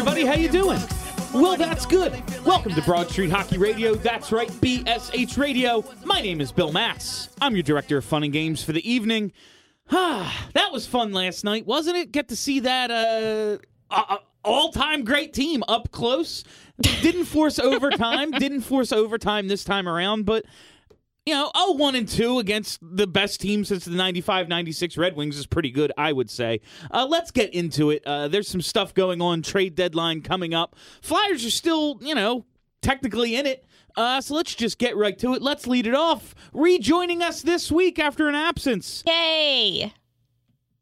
everybody, how you doing? Well, that's good. Welcome to Broad Street Hockey Radio. That's right, BSH Radio. My name is Bill Matz. I'm your director of fun and games for the evening. Ah, that was fun last night, wasn't it? Get to see that uh, all-time great team up close. Didn't force overtime. didn't force overtime this time around, but you know, oh, one and two against the best team since the 95 96 Red Wings is pretty good, I would say. Uh, let's get into it. Uh, there's some stuff going on, trade deadline coming up. Flyers are still, you know, technically in it. Uh, so let's just get right to it. Let's lead it off. Rejoining us this week after an absence, Yay!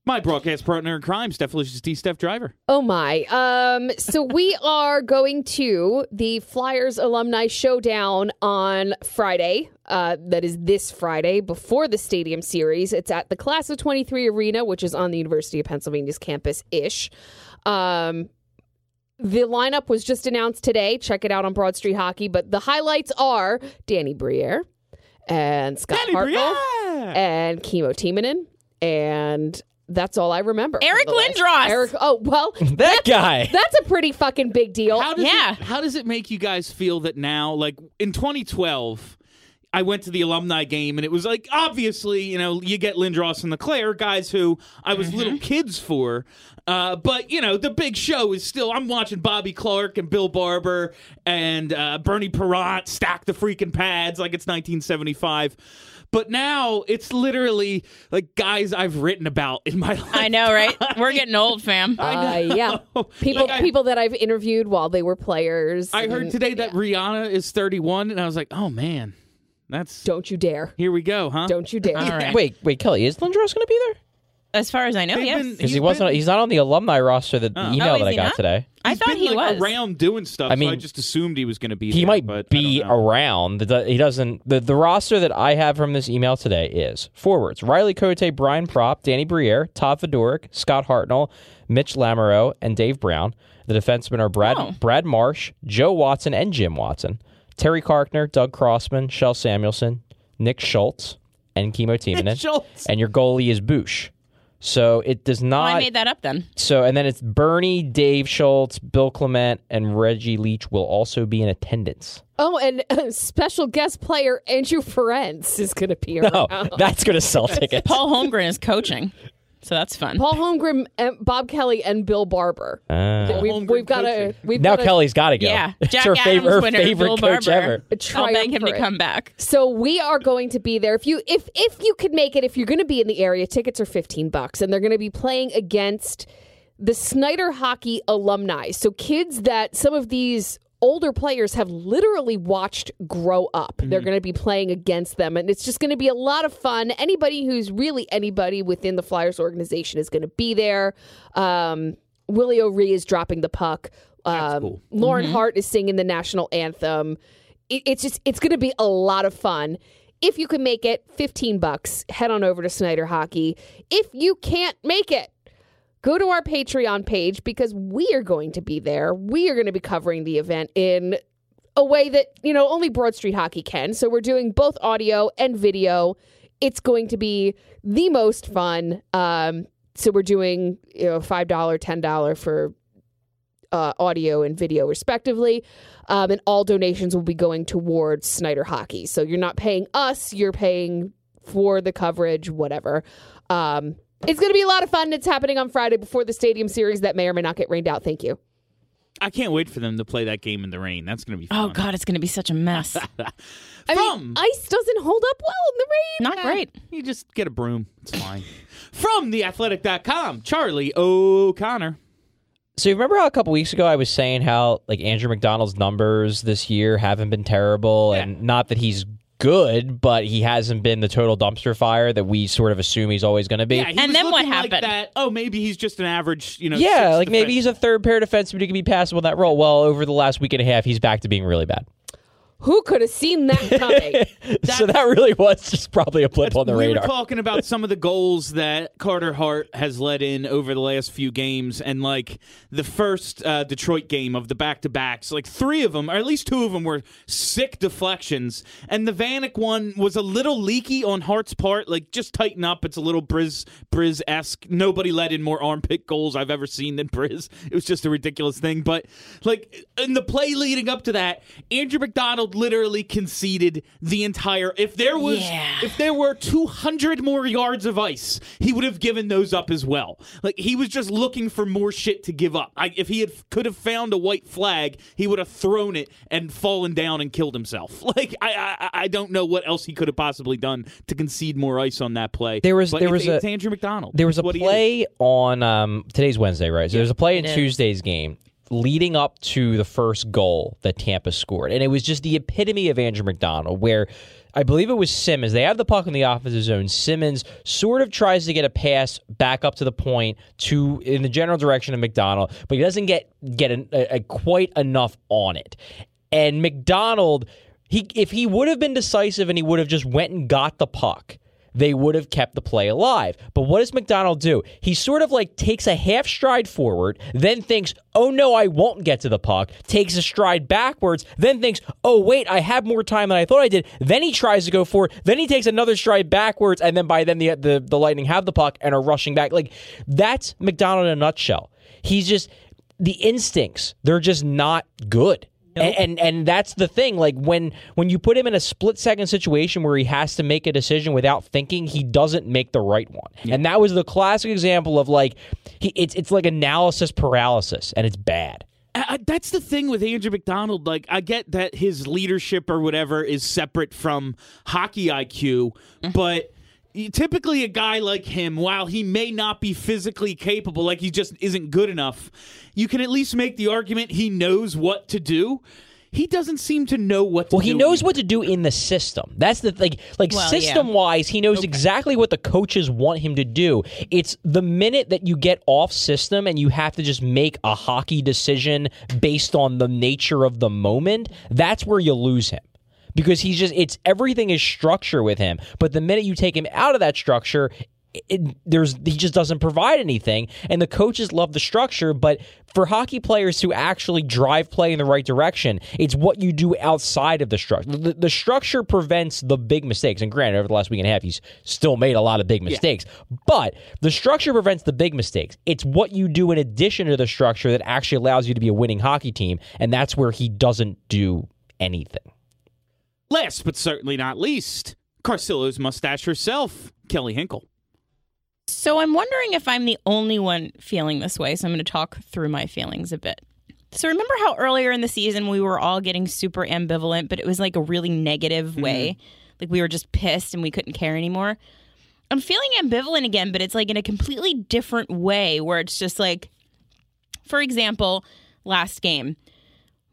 My broadcast partner in crime, Steph Licious D. Steph Driver. Oh my. Um so we are going to the Flyers alumni showdown on Friday. Uh that is this Friday before the stadium series. It's at the Class of 23 Arena, which is on the University of Pennsylvania's campus ish. Um the lineup was just announced today. Check it out on Broad Street Hockey, but the highlights are Danny Briere and Scott Danny Hartnell Briere! and Kimmo Timonen and that's all I remember. Eric. Lindros. Eric. Oh well, That guy. that's a pretty fucking big deal. How does Yeah. It, how does it make you guys feel that now, like in 2012, I went to the alumni game and it was like obviously, you know, you get Lindros and LeClair, guys who I was little kids for. Uh, but you know, the big show is still. I'm watching Bobby Clarke and Bill Barber and uh, Bernie Parent stack the freaking pads like it's 1975. But now it's literally like guys I've written about in my life. I know, right? We're getting old, fam. Uh, yeah, people Like, I- people that I've interviewed while they were players. I heard and- today that yeah. Rihanna is 31, and I was like, oh man, that's Don't you dare! here we go, huh? Don't you dare! All right. Wait, wait, Kelly, is Lindros going to be there? As far as I know, They've yes. been- Because he He's wasn't. been- He's not on the alumni roster. The Oh. email Oh, is that I he got not? today. I He's thought been, he like, was. around doing stuff. I so I just assumed he was going to be. He there, might but I be don't know. around. The- He doesn't. The, the roster that I have from this email today is forwards: Riley Cote, Brian Propp, Danny Briere, Todd Fedoruk, Scott Hartnell, Mitch Lamoureux, and Dave Brown. The defensemen are Brad Oh. Brad Marsh, Joe Watson, and Jim Watson. Terry Carkner, Doug Crossman, Kjell Samuelsson, Nick Schultz, and Kimmo Timonen. Schultz. And your goalie is Boosh. So it does Well, not. I made that up then. So, and then it's Bernie, Dave Schultz, Bill Clement, and Reggie Leach will also be in attendance. Oh, and uh, special guest player Andrew Ferenc is going to be No, that's going to sell tickets. Paul Holmgren is coaching, so that's fun. Paul Holmgren, and Bob Kelly, and Bill Barber. Ah. we've, we've got a we've now got a- Kelly's got to go. yeah, it's Jack her Adams favorite, her winner, favorite Bill coach Barber. ever. I'll beg him to triumvirate. come back. So we are going to be there. If you if if you could make it, if you're going to be in the area, tickets are 15 bucks and they're going to be playing against the Snider Hockey alumni. So kids that some of these older players have literally watched grow up. They're going to be playing against them and it's just going to be a lot of fun. Anybody who's really anybody within the Flyers organization is going to be there. Um Willie O'Ree is dropping the puck. Um, cool. Lauren Hart is singing the national anthem it, it's just it's going to be a lot of fun. If you can make it, 15 bucks, head on over to Snider Hockey. If you can't make it, go to our Patreon page because we are going to be there. We are going to be covering the event in a way that, you know, only Broad Street Hockey can. So we're doing both audio and video. It's going to be the most fun. Um, so we're doing, you know, $5, $10 for uh, audio and video, respectively. Um, and all donations will be going towards Snider Hockey. So you're not paying us, you're paying for the coverage, whatever. Um, it's going to be a lot of fun. It's happening on Friday before the Stadium Series that may or may not get rained out. Thank you. I can't wait for them to play that game in the rain. That's going to be oh, fun. Oh God, it's going to be such a mess. I From mean, ice doesn't hold up well in the rain. Not great. you just get a broom. It's fine. From theathletic.com, Charlie O'Connor. So you remember how a couple weeks ago I was saying how like Andrew McDonald's numbers this year haven't been terrible, and not that he's good, but he hasn't been the total dumpster fire that we sort of assume he's always going to be. Yeah, And then what looking like happened? that, oh, maybe he's just an average, you know. Yeah, sixth like maybe he's a third pair defenseman who can be passable in that role. Well, over the last week and a half, he's back to being really bad. Who could have seen that coming? so that really was just probably a blip on the we radar. were talking about some of the goals that Carter Hart has let in over the last few games, and like the first uh, Detroit game of the back to backs, like three of them, or at least two of them, were sick deflections, and the Vanek one was a little leaky on Hart's part. Like just tighten up; it's a little Bryz Bryz esque. Nobody let in more armpit goals I've ever seen than Bryz. It was just a ridiculous thing, but like in the play leading up to that, Andrew McDonald literally conceded the entire. If there was, Yeah. if there were 200 more yards of ice, he would have given those up as well. Like he was just looking for more shit to give up. I, if he had could have found a white flag, he would have thrown it and fallen down and killed himself. Like I, I, I don't know what else he could have possibly done to concede more ice on that play. There was- But there it's- was a- it's Andrew McDonald. There was a what play on um, today's Wednesday, right? So there's a play in It is. Tuesday's game leading up to the first goal that Tampa scored, and it was just the epitome of Andrew McDonald, where I believe it was Simmonds. They have the puck in the offensive zone. Simmonds sort of tries to get a pass back up to the point to in the general direction of McDonald, but he doesn't get get a, a quite enough on it. And McDonald, he if he would have been decisive and he would have just went and got the puck they would have kept the play alive. But what does McDonald do? He sort of like takes a half stride forward, then thinks, oh no, I won't get to the puck, takes a stride backwards, then thinks, oh wait, I have more time than I thought I did. Then he tries to go forward, then he takes another stride backwards, and then by then the, the, the Lightning have the puck and are rushing back. Like, that's McDonald in a nutshell. He's just, the instincts, they're just not good. And, and and that's the thing. Like when when you put him in a split second situation where he has to make a decision without thinking, he doesn't make the right one. And that was the classic example of like he, it's it's like analysis paralysis, and it's bad. I, that's the thing with Andrew McDonald. Like, I get that his leadership or whatever is separate from hockey IQ, mm-hmm. but typically a guy like him, while he may not be physically capable, like he just isn't good enough, you can at least make the argument he knows what to do. He doesn't seem to know what to do. Well, do. he knows what to do in the system. That's the thing. like Well, yeah. system wise, he knows exactly what the coaches want him to do. It's the minute that you get off system and you have to just make a hockey decision based on the nature of the moment, that's where you lose him. Because he's just it's everything is structure with him. But the minute you take him out of that structure, it, there's he just doesn't provide anything. And the coaches love the structure but for hockey players to actually drive play in the right direction it's what you do outside of the structure the, the structure prevents the big mistakes. And granted over the last week and a half he's still made a lot of big mistakes. But the structure prevents the big mistakes. It's what you do in addition to the structure that actually allows you to be a winning hockey team. And that's where he doesn't do anything Last but certainly not least, Carcillo's mustache herself, Kelly Hinkle. So I'm wondering if I'm the only one feeling this way. So I'm going to talk through my feelings a bit. So remember how earlier in the season we were all getting super ambivalent, but it was like a really negative mm-hmm. way. Like we were just pissed and we couldn't care anymore. I'm feeling ambivalent again, but it's like in a completely different way where it's just like, for example, last game,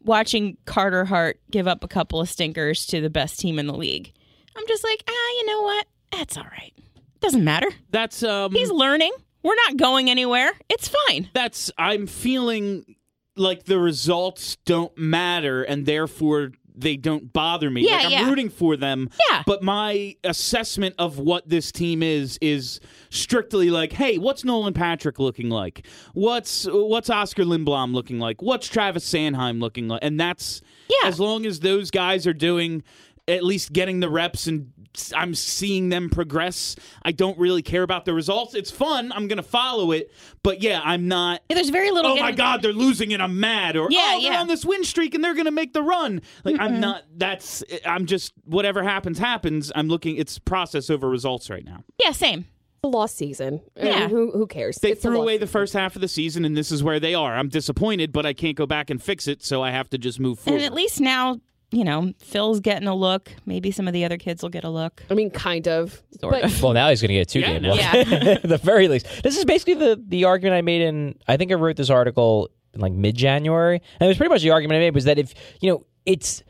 watching Carter Hart give up a couple of stinkers to the best team in the league. I'm just like, ah, you know what? That's all right. Doesn't matter. That's um He's learning. We're not going anywhere. It's fine. that's I'm feeling like the results don't matter and therefore they don't bother me. Yeah, like I'm yeah. rooting for them. Yeah. But my assessment of what this team is is strictly like, hey, what's Nolan Patrick looking like? What's what's Oskar Lindblom looking like? What's Travis Sanheim looking like? And that's Yeah. as long as those guys are doing at least getting the reps and I'm seeing them progress. I don't really care about the results. It's fun. I'm going to follow it. But yeah, I'm not Yeah, there's very little. oh my god, they're losing and I'm mad, or Yeah, oh, they're yeah. on this win streak and they're gonna make the run. Like I'm not. That's I'm just whatever happens happens. I'm looking. It's process over results right now. Yeah, same. a lost season. I Yeah. mean, who who cares? They It's threw lost away the first half of the season, and this is where they are. I'm disappointed, but I can't go back and fix it, so I have to just move forward. And at least now, you know, Phil's getting a look. Maybe some of the other kids will get a look. I mean, kind of. Sort but of. Well, now he's going to get two Yeah, game no. look. the very least. This is basically the the argument I made in. I think I wrote this article in like mid January, and it was pretty much the argument I made was that if you know it's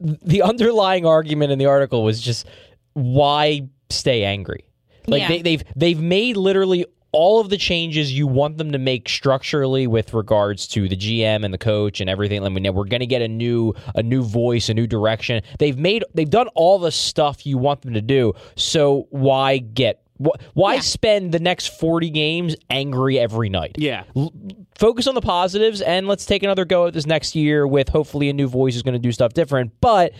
the underlying argument in the article was just why stay angry? Like Yeah. they, they've they've made literally all of the changes you want them to make structurally with regards to the GM and the coach and everything. Let me know. we're going to get a new a new voice, a new direction. They've made they've done all the stuff you want them to do. So why get why Yeah. spend the next 40 games angry every night? Yeah. L- focus on the positives and let's take another go at this next year with hopefully a new voice is going to do stuff different. But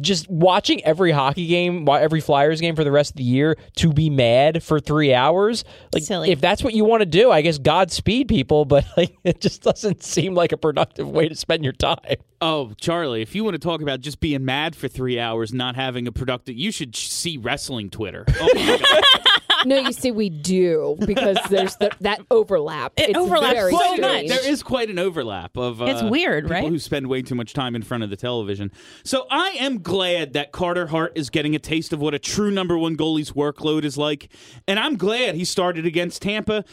just watching every hockey game, every Flyers game for the rest of the year to be mad for three hours, like Silly. if that's what you want to do, I guess Godspeed people. But like, it just doesn't seem like a productive way to spend your time. Oh, Charlie, if you want to talk about just being mad for three hours, not having a productive, you should see wrestling Twitter. Oh my God. no, you see, we do because there's the, that overlap. It it's overlaps very so Quite a- strange. there is quite an overlap of. Uh, It's weird, people right? Who spend way too much time in front of the television. So I am glad that Carter Hart is getting a taste of what a true number one goalie's workload is like, and I'm glad he started against Tampa.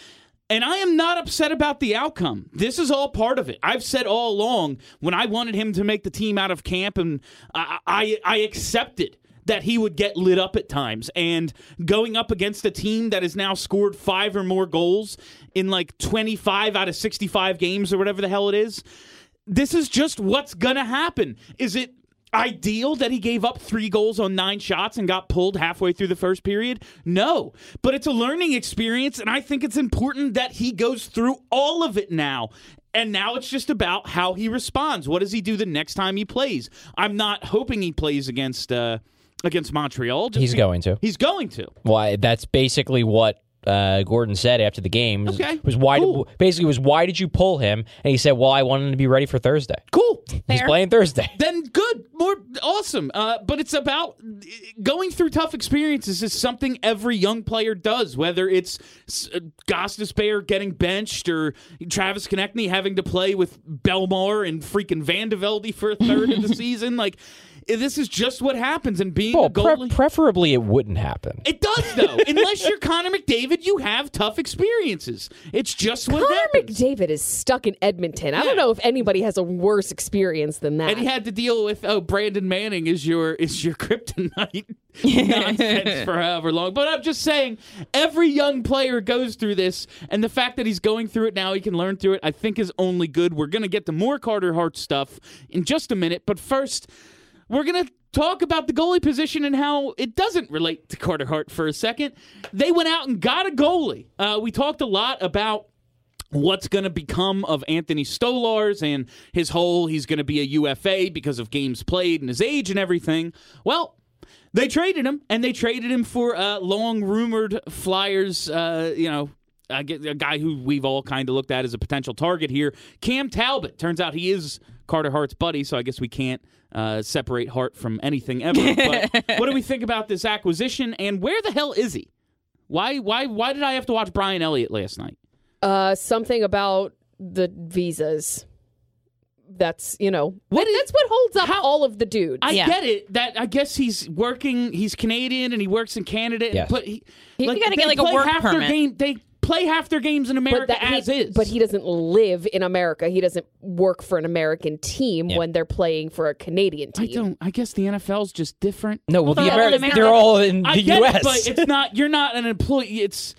And I am not upset about the outcome. This is all part of it. I've said all along when I wanted him to make the team out of camp, and I, I, I accepted that he would get lit up at times. And going up against a team that has now scored five or more goals in like 25 out of 65 games or whatever the hell it is, this is just what's going to happen. Is it ideal that he gave up three goals on nine shots and got pulled halfway through the first period? No. But it's a learning experience, and I think it's important that he goes through all of it now. And now it's just about how he responds. What does he do the next time he plays? I'm not hoping he plays against uh, against Montreal. Just He's be- going to. He's going to. Why? That's basically what uh, Gordon said after the game. Was, Okay, was why? cool. Basically, was why did you pull him? And he said, "Well, I wanted him to be ready for Thursday. Cool. He's playing Thursday." then good, more awesome. Uh, but it's about going through tough experiences is something every young player does, whether it's uh, Gostisbehere getting benched or Travis Konecny having to play with Bellemare and freaking Vandevelde for a third of the season. Like, this is just what happens. And being Well, a pre- preferably it wouldn't happen. it does though. Unless you're Connor McDavid, you have tough experiences. It's just what Connor happens. McDavid is stuck in Edmonton. I don't know if anybody has a worse experience than that. and he had to deal with oh Brandon Manning is your is your kryptonite nonsense for however long. But I'm just saying every young player goes through this, and the fact that he's going through it now, he can learn through it. I think is only good. We're gonna get to more Carter Hart stuff in just a minute, but first we're gonna. Talk about the goalie position and how it doesn't relate to Carter Hart for a second. They went out and got a goalie. Uh, we talked a lot about what's going to become of Anthony Stolarz and his whole he's going to be a UFA because of games played and his age and everything. Well, they traded him and they traded him for uh, long rumored Flyers, uh, you know, I get a guy who we've all kind of looked at as a potential target here. Cam Talbot. Turns out he is Carter Hart's buddy, so I guess we can't uh, separate Hart from anything ever. But what do we think about this acquisition and where the hell is he? Why why why did I have to watch Brian Elliott last night? uh, something about the visas. That's you know What that- is- that's what holds up how- all of the dudes. I Yeah. get it. That I guess he's working. He's Canadian and he works in Canada. and- Yes. But he, You like, gotta get, like, a work permit. game, they play half their games in America but as he, is. but he doesn't live in America. He doesn't work for an American team Yeah. when they're playing for a Canadian team. I don't. I guess the NFL's just different. No, well, the Yeah, Ameri- they're all in the I get U.S. it, but it's not. You're not an employee. It's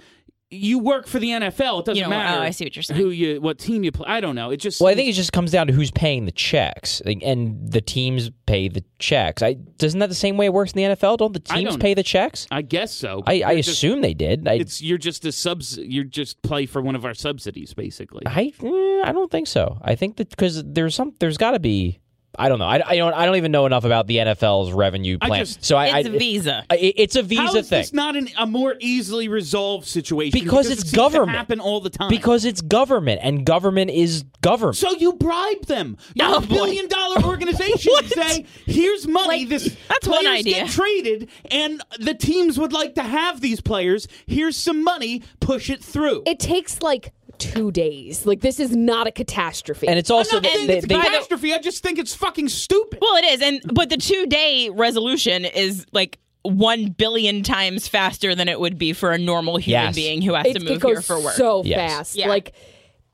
you work for the NFL. It doesn't You know, matter. oh, I see what you're saying. Who you, what team you play. I don't know. It just. Well, I think it just comes down to who's paying the checks, Like, and the teams pay the checks. I doesn't that the same way it works in the NFL? Don't the I teams don't- pay the checks? I guess so. I, I You're just- assume they did. I, it's you're just a subs. You're just play for one of our subsidies, basically. I, eh, I don't think so. I think that because there's some, there's got to be. I don't know. I, I don't. I don't even know enough about the NFL's revenue I plan. just- so I, It's I, a visa. I- it- it's a visa How is thing this not an, a more easily resolved situation? Because it it's seems to government. happen all the time. because it's government, and government is government. So you bribe them. You're Oh, a boy. billion dollar organization. you say, here's money. Like, this that's one idea. get traded, and the teams would like to have these players. Here's some money. Push it through. It takes like two days. Like this is not a catastrophe. and it's also not that saying they, it's a they- catastrophe. I just think it's fucking stupid. Well, it is, and but the two day resolution is like one billion times faster than it would be for a normal human Yes. being who has it, to it move goes here for work. so Yes. fast. Yeah. Like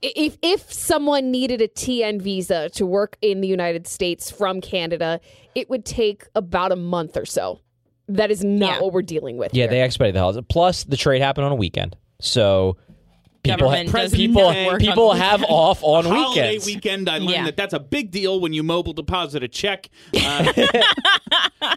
if if someone needed a TN visa to work in the United States from Canada, it would take about a month or so. That is not Yeah. what we're dealing with. Yeah, here. they expedited the hell. Plus, the trade happened on a weekend, so people Government does people not work on have off on Holiday weekends. weekend, I learned Yeah. that that's a big deal when you mobile deposit a check. Uh,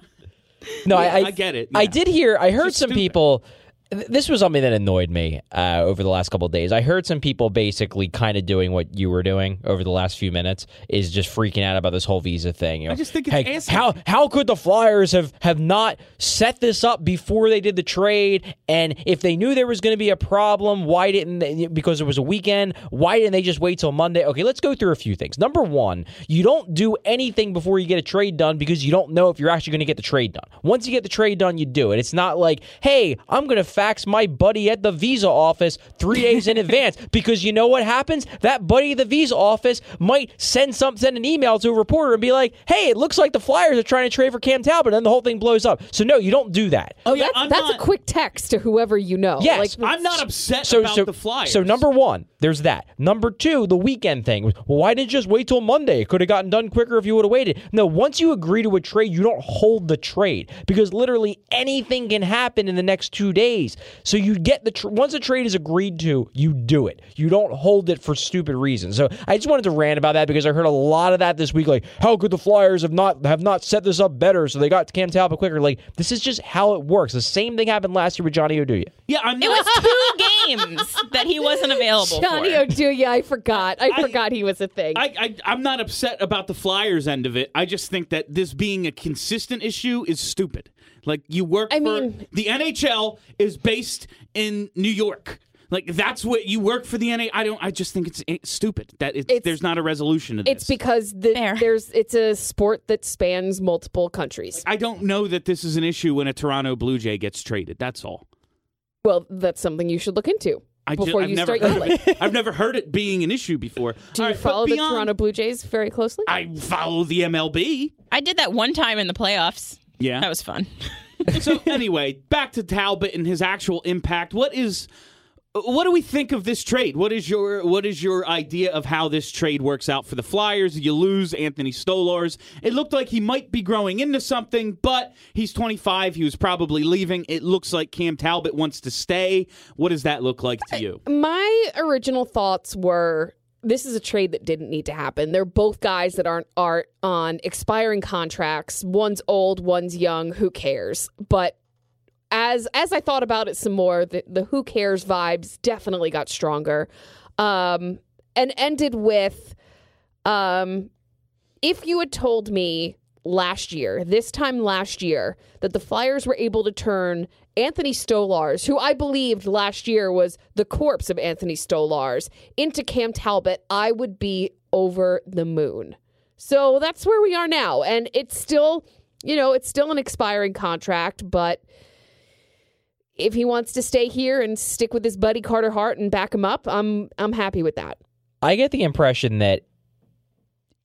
No, I, I get it, I yeah. did hear. I heard just some stupid. people. Th- This was something that annoyed me uh, over the last couple of days. I heard some people basically kind of doing what you were doing over the last few minutes, is just freaking out about this whole visa thing. You know, I just think it's hey, how how could the Flyers have have not set this up before they did the trade? And if they knew there was going to be a problem, why didn't they? Because it was a weekend, why didn't they just wait till Monday? Okay, let's go through a few things. Number one, you don't do anything before you get a trade done because you don't know if you're actually going to get the trade done. Once you get the trade done, you do it. It's not like, hey, I'm going to fax my buddy at the visa office three days in advance because you know what happens? That buddy at the visa office might send some send an email to a reporter and be like, hey, it looks like the Flyers are trying to trade for Cam Talbot, and then the whole thing blows up. So no, you don't do that. Oh, yeah, that's, that's not- a quick text to whoever you know. Yes, like, I'm not upset so, about so, the Flyers. So number one, there's that. Number two, the weekend thing. Well, why didn't you just wait till Monday? It could have gotten done quicker if you would have waited. No, once you agree to a trade, you don't hold the trade because literally anything can happen in the next two days. So you get the tr- once a trade is agreed to, you do it. You don't hold it for stupid reasons. So I just wanted to rant about that because I heard a lot of that this week. Like, how could the Flyers have not have not set this up better so they got Cam Talbot quicker? Like, this is just how it works. The same thing happened last year with Johnny Oduya. yeah, I'm It was two games that he wasn't available Johnny for. Oduya, I forgot. I, I- forgot he was a thing. I, I, I'm not upset about the Flyers end of it. I just think that this being a consistent issue is stupid. Like you work I for mean- the NHL is based in New York. Like that's what you work for the NHL. I don't. I just think it's, it's stupid that it's, It's- there's not a resolution to this. it's because the, Fair. there's it's a sport that spans multiple countries. I don't know that this is an issue when a Toronto Blue Jay gets traded. That's all. Well, that's something you should look into I ju- before I've you never start heard yelling. it. I've never heard it being an issue before. Do All you right, but follow the beyond- Toronto Blue Jays very closely? I follow the MLB. I did that one time in the playoffs. Yeah. That was fun. so anyway, back to Talbot and his actual impact. What is what do we think of this trade? What is your what is your idea of how this trade works out for the Flyers? You lose Anthony Stolarz. It looked like he might be growing into something, but he's 25. He was probably leaving. It looks like Cam Talbot wants to stay. What does that look like to you? My original thoughts were this is a trade that didn't need to happen. They're both guys that aren't are on expiring contracts. One's old, one's young. Who cares? But as as I thought about it some more, the, the who cares vibes definitely got stronger. Um, and ended with um, if you had told me last year, this time last year, that the Flyers were able to turn Anthony Stolarz, who I believed last year was the corpse of Anthony Stolarz, into Cam Talbot, I would be over the moon. So that's where we are now. And it's still, you know, it's still an expiring contract, but if he wants to stay here and stick with his buddy Carter Hart and back him up, I'm I'm happy with that. I get the impression that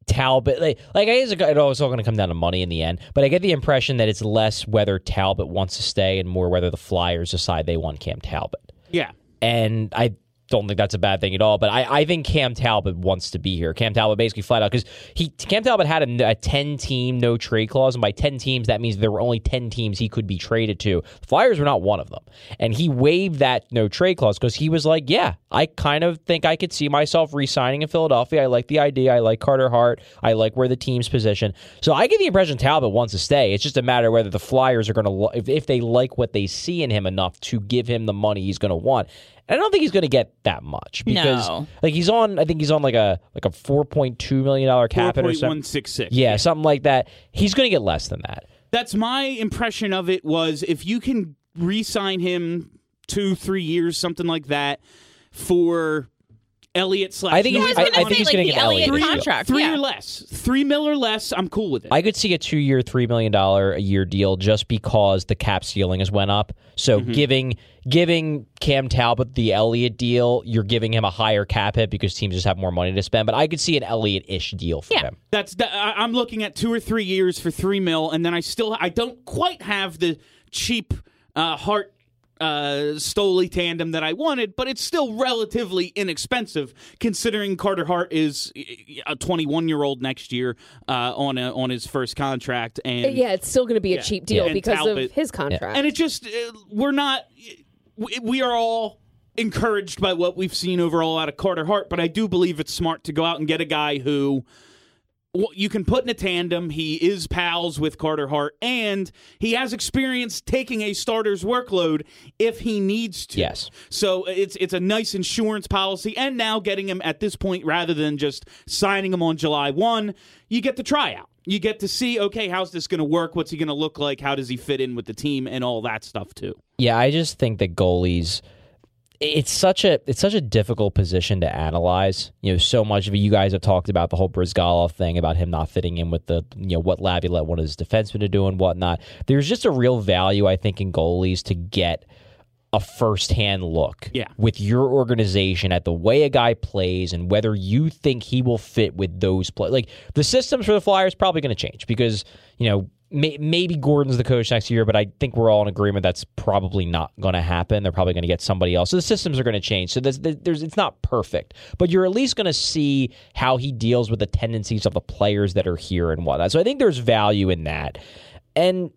Talbot, like, like I guess it all- it's all going to come down to money in the end, but I get the impression that it's less whether Talbot wants to stay and more whether the Flyers decide they want Cam Talbot. Yeah. And I don't think that's a bad thing at all. But I, I think Cam Talbot wants to be here. Cam Talbot basically flat out because he Cam Talbot had a, a ten team no trade clause, and by ten teams that means there were only ten teams he could be traded to. The Flyers were not one of them, and he waived that no trade clause because he was like, yeah, I kind of think I could see myself re-signing in Philadelphia. I like the idea. I like Carter Hart. I like where the team's position. So I get the impression Talbot wants to stay. It's just a matter whether the Flyers are going to if, if they like what they see in him enough to give him the money he's going to want. And I don't think he's going to get that much because No. like he's on I think he's on like a like a 4.2 million dollar cap hit or something. 4.166. Yeah, something like that. He's going to get less than that. That's my impression of it was if you can re-sign him two, three years, something like that, for Elliott slash. I think he's- I I- was I gonna think he's like, gonna the get Elliott Elliott contract. three yeah. or less, three mil or less. I'm cool with it. I could see a two year, $3 million a year deal just because the cap ceiling has went up. So Mm-hmm. giving giving Cam Talbot the Elliott deal, you're giving him a higher cap hit because teams just have more money to spend. But I could see an Elliott ish deal for Yeah. him. That's that, I- I'm looking at two or three years for three mil, and then I still I don't quite have the cheap uh, heart uh, Stoley tandem that I wanted, but it's still relatively inexpensive considering Carter Hart is a 21 year old next year uh, on a, on his first contract, and yeah, it's still going to be a Yeah. cheap deal Yeah. Because Talbot- of his contract. and it just uh, we're not we, we are all encouraged by what we've seen overall out of Carter Hart, but I do believe it's smart to go out and get a guy who well, you can put in a tandem. He is pals with Carter Hart, and he has experience taking a starter's workload if he needs to. Yes. So it's it's a nice insurance policy, and now getting him at this point, rather than just signing him on July one, you get the tryout. You get to see, okay, how's this going to work? What's he going to look like? How does he fit in with the team, and all that stuff too. Yeah, I just think that goalies it's such a it's such a difficult position to analyze. You know, so much of it you guys have talked about the whole Bryzgalov thing about him not fitting in with the you know what Laviolette wanted his defenseman to do and whatnot. There's just a real value I think in goalies to get a first-hand look Yeah. with your organization at the way a guy plays and whether you think he will fit with those play. Like the systems for the Flyers probably going to change because you know may, maybe Gordon's the coach next year, but I think we're all in agreement that's probably not going to happen. They're probably going to get somebody else. So the systems are going to change. So there's, there's it's not perfect, but you're at least going to see how he deals with the tendencies of the players that are here and whatnot. So I think there's value in that, and.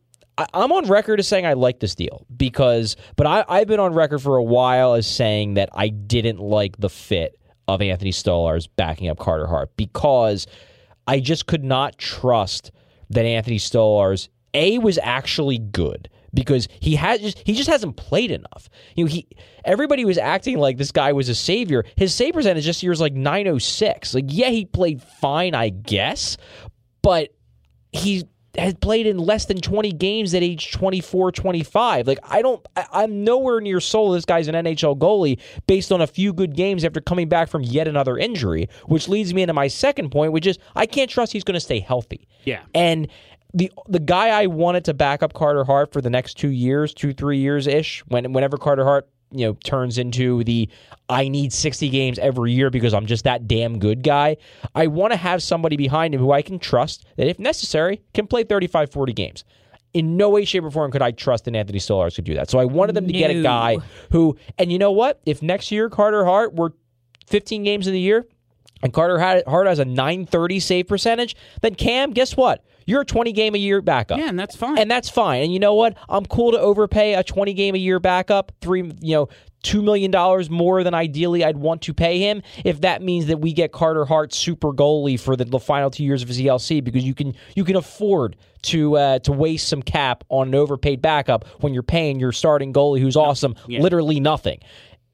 I'm on record as saying I like this deal because, but I, I've been on record for a while as saying that I didn't like the fit of Anthony Stolarz backing up Carter Hart because I just could not trust that Anthony Stolarz a was actually good because he just he just hasn't played enough. You know, he everybody was acting like this guy was a savior. His save percentage this year is like 906. Like yeah, he played fine, I guess, but he has played in less than 20 games at age 24 25 like i don't I, i'm nowhere near sold this guy's an nhl goalie based on a few good games after coming back from yet another injury which leads me into my second point which is i can't trust he's going to stay healthy Yeah. and the the guy I wanted to back up Carter Hart for the next two years, two three years ish, when whenever Carter Hart you know turns into the I need sixty games every year because I'm just that damn good guy. I want to have somebody behind him who I can trust that if necessary can play 35, 40 games. In no way, shape, or form could I trust that Anthony Stolarz could do that. So I wanted them to get a guy who, and you know what? If next year Carter Hart were 15 games in the year, and Carter Hart has a 930 save percentage, then Cam, guess what? You're a 20 game a year backup. Yeah, and that's fine. And that's fine. And you know what? I'm cool to overpay a 20 game a year backup, three, you know, $2 million more than ideally I'd want to pay him if that means that we get Carter Hart super goalie for the, the final two years of his ELC because you can you can afford to uh, to waste some cap on an overpaid backup when you're paying your starting goalie who's awesome Yeah. literally nothing.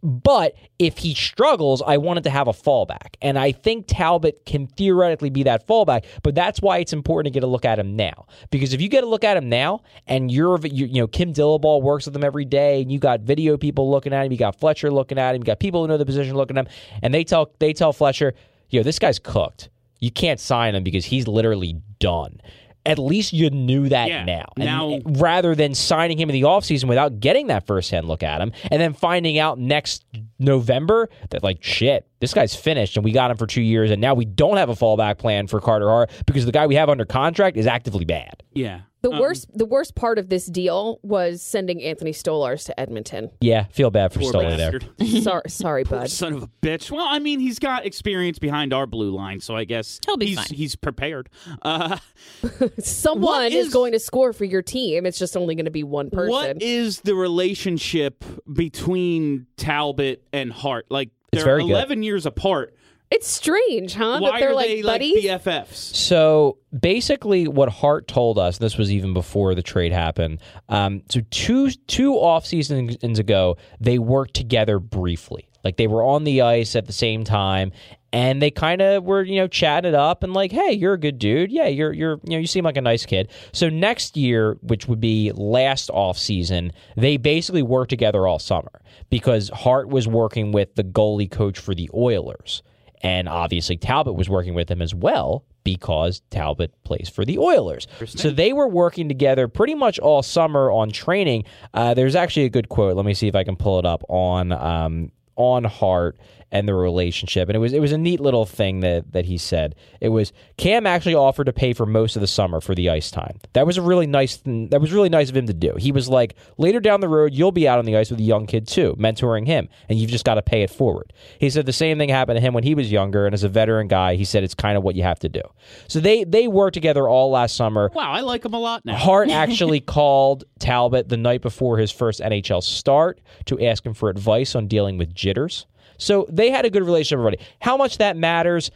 But if he struggles, I wanted to have a fallback. And I think Talbot can theoretically be that fallback, but that's why it's important to get a look at him now. Because if you get a look at him now and you're, you, you know, Kim Dillabaugh works with him every day and you got video people looking at him, you got Fletcher looking at him, you got people who know the position looking at him, and they tell they tell Fletcher, yo, this guy's cooked. You can't sign him because he's literally done. At least you knew that Yeah. now. And Now- eh, rather than signing him in the offseason without getting that first-hand look at him and then finding out next November that like shit, this guy's finished and we got him for 2 years and now we don't have a fallback plan for Carter Hart because the guy we have under contract is actively bad. yeah. The Um, worst the worst part of this deal was sending Anthony Stolarz to Edmonton. Yeah, feel bad for Poor Stoley there. sorry, sorry, bud. Son of a bitch. Well, I mean, he's got experience behind our blue line, so I guess He'll be he's, fine. He's prepared. Uh, Someone What is, is- going to score for your team. It's just only going to be one person. what is the relationship between Talbot and Hart? Like they're very good. 11 years apart. It's strange, huh? Why that they're are like they buddies. like BFFs? So basically, what Hart told us, this was even before the trade happened. Um, so two two off seasons ago, they worked together briefly. Like they were on the ice at the same time, and they kind of were you know chatting it up and like, hey, you're a good dude. Yeah, you're you're you know you seem like a nice kid. So next year, which would be last off season, they basically worked together all summer because Hart was working with the goalie coach for the Oilers. And obviously, Talbot was working with him as well because Talbot plays for the Oilers. So they were working together pretty much all summer on training. Uh, there's actually a good quote. Let me see if I can pull it up on um, on Hart and the relationship, and it was it was a neat little thing that that he said. It was Cam actually offered to pay for most of the summer for the ice time. That was a really nice thing, that was really nice of him to do. He was like, later down the road, you'll be out on the ice with a young kid too, mentoring him, and you've just got to pay it forward. He said the same thing happened to him when he was younger, and as a veteran guy, he said it's kind of what you have to do. So they they worked together all last summer. Wow, I like him a lot now. Hart actually called Talbot the night before his first NHL start to ask him for advice on dealing with jitters. So they had a good relationship already. How much that matters,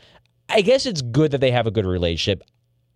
I guess it's good that they have a good relationship.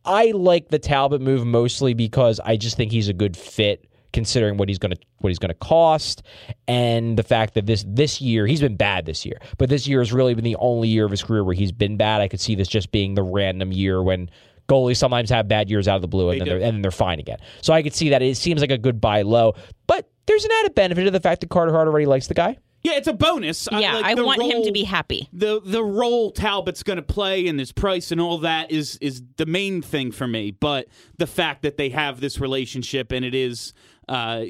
I like the Talbot move mostly because I just think he's a good fit considering what he's going to what he's going to cost and the fact that this this year he's been bad this year but this year has really been the only year of his career where he's been bad i could see this just being the random year when goalies sometimes have bad years out of the blue and, They then, they're, and then they're fine again so i could see that it seems like a good buy low but there's an added benefit to the fact that carter hart already likes the guy Yeah, it's a bonus. Yeah, like I the want him to be happy. the the role Talbot's going to play and his price and all that is is the main thing for me. But the fact that they have this relationship and it is uh,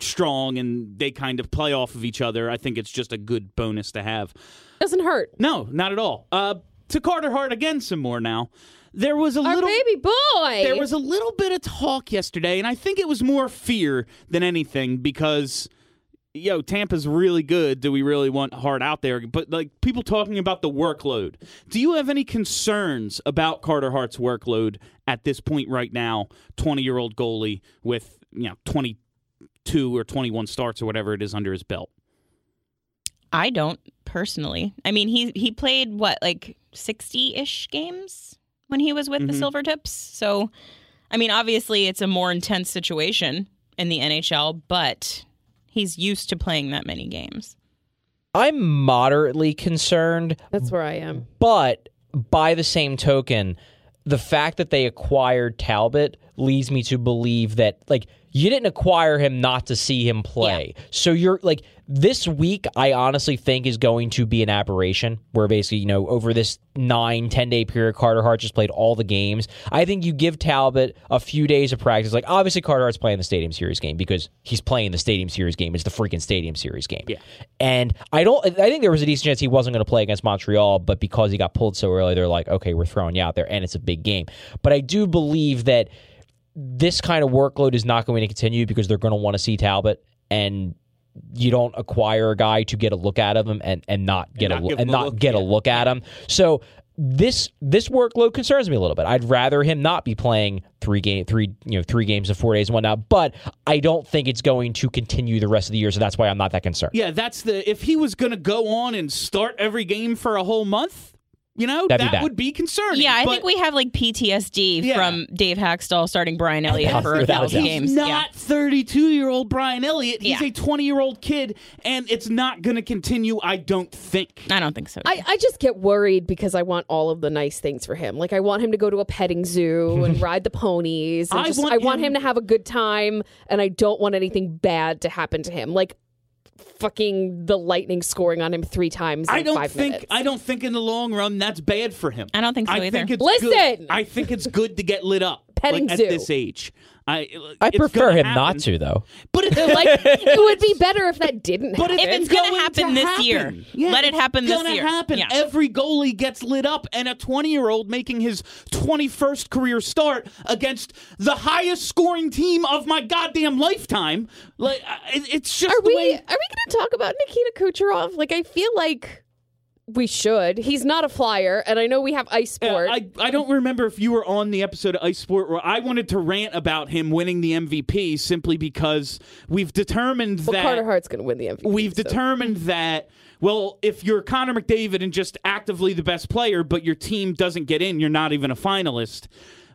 strong and they kind of play off of each other, I think it's just a good bonus to have. Doesn't hurt. No, not at all. Uh, to Carter Hart again, some more now. There was a Our little baby boy. there was a little bit of talk yesterday, and I think it was more fear than anything because, yo, Tampa's really good. Do we really want Hart out there? But like people talking about the workload. Do you have any concerns about Carter Hart's workload at this point right now? Twenty year old goalie with you know twenty two or twenty one starts or whatever it is under his belt. I don't personally. I mean, he he played what like sixty ish games when he was with the Mhm. Silvertips. So, I mean, obviously it's a more intense situation in the NHL, but he's used to playing that many games. i'm moderately concerned That's where I am. But by the same token, the fact that they acquired Talbot leads me to believe that like you didn't acquire him not to see him play. So you're like this week I honestly think is going to be an aberration where basically, you know, over this nine, 10 day period, Carter Hart just played all the games. I think you give Talbot a few days of practice. Like obviously Carter Hart's playing the Stadium Series game because he's playing the Stadium Series game. It's the freaking Stadium Series game. Yeah. And I don't. I think there was a decent chance he wasn't going to play against Montreal, but because he got pulled so early, they're like, okay, we're throwing you out there, and it's a big game. But I do believe that this kind of workload is not going to continue because they're going to want to see Talbot, and you don't acquire a guy to get a look at him and and not get not a and a not look, get a look at him. So. This this workload concerns me a little bit. I'd rather him not be playing three game three you know three games in four days and whatnot. But I don't think it's going to continue the rest of the year. So that's why I'm not that concerned. Yeah, that's the if he was going to go on and start every game for a whole month, you know, That'd be that bad. would be concerning. Yeah, I But- think we have like PTSD Yeah. from Dave Hakstol starting Brian Elliott that's for a without thousand games. He's not 32 year old Brian Elliott. He's Yeah. a 20 year old kid, and it's not going to continue. I don't think. I don't think so. I, I just get worried because I want all of the nice things for him. Like I want him to go to a petting zoo and ride the ponies. And I just, want I want him- him to have a good time, and I don't want anything bad to happen to him. Like fucking the lightning scoring on him three times. In I don't five think. minutes. I don't think in the long run that's bad for him. I don't think so I either. think it's Listen! Good. I think it's good to get lit up like, at this age. I I prefer gonna him not to though. But it's like it would be better if that didn't. But happen. it's, If it's gonna going happen to this happen. year, Yeah, let it happen this gonna year. happen. Yeah. Every goalie gets lit up, and a 20 year old making his 21st career start against the highest scoring team of my goddamn lifetime. Like uh, it's just Are the we way. are we going to talk about Nikita Kucherov? Like I feel like we should. He's not a flyer, and I know we have ice Yeah, sport. I, I don't remember if you were on the episode of Ice Sport where I wanted to rant about him winning the MVP simply because we've determined well, that Carter Hart's going to win the MVP. we've so. determined that well if you're connor mcdavid and just actively the best player but your team doesn't get in you're not even a finalist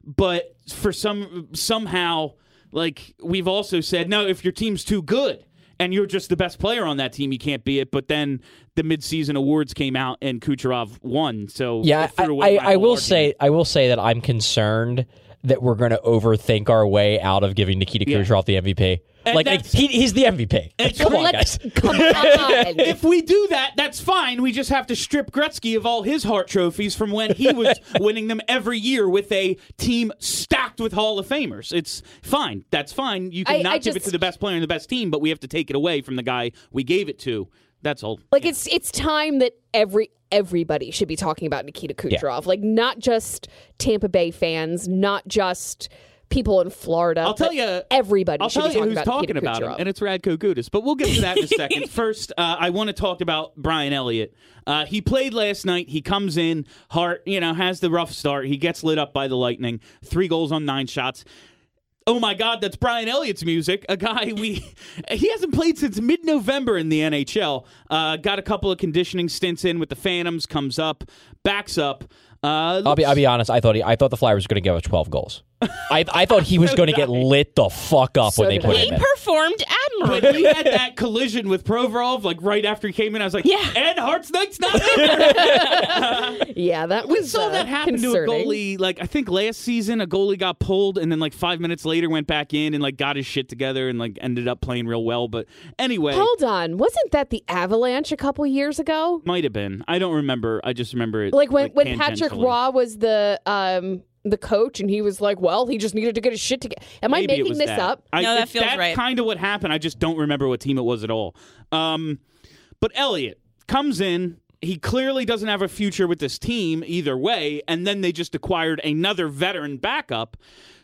but for some somehow like we've also said no if your team's too good and you're just the best player on that team you can't be it but then the midseason awards came out and kucherov won so Yeah, I, I, I will argument. say I will say that I'm concerned that we're going to overthink our way out of giving Nikita Yeah. Kucherov the MVP. And like like, he, he's the MVP. Like, come on, guys. Come on. if we do that, that's fine. We just have to strip Gretzky of all his Hart trophies from when he was winning them every year with a team stacked with Hall of Famers. It's fine. That's fine. You can I- not I give it to the best player in the best team, but we have to take it away from the guy we gave it to. That's all. Like it's it's time that every everybody should be talking about Nikita Kucherov. Like not just Tampa Bay fans, not just people in Florida. I'll tell you. everybody I'll tell you talking who's about talking about him, and it's Radko Gudas. But we'll get to that in a second. First, uh, I want to talk about Brian Elliott. Uh, he played last night. He comes in, Hart, you know, has the rough start. He gets lit up by the Lightning. Three goals on nine shots. Oh my God, that's Brian Elliott's music. A guy we he hasn't played since mid-November in the NHL. Uh, got a couple of conditioning stints in with the Phantoms. Comes up, backs up. Uh, I'll be I'll be honest. I thought he, I thought the Flyers were going to give us 12 goals. I I thought he was going to get lit the fuck up So when they put He him in. performed But admirably. he had that collision with Provorov, like right after he came in. I was like, Yeah. and Hart's Knight's not in. yeah, that we saw uh, that happen concerning. to a goalie. Like I think last season, a goalie got pulled, and then like five minutes later went back in and like got his shit together and like ended up playing real well. But anyway, Hold on, wasn't that the Avalanche a couple years ago? might have been. I don't remember. I just remember it. Like when when Patrick. Roy was the um the coach, and he was like, "Well, he just needed to get his shit together." Am I Maybe it making this that. up? I, No, that feels that's right. kind of what happened. I just don't remember what team it was at all. Um, but Elliott comes in. He clearly doesn't have a future with this team either way, and then they just acquired another veteran backup.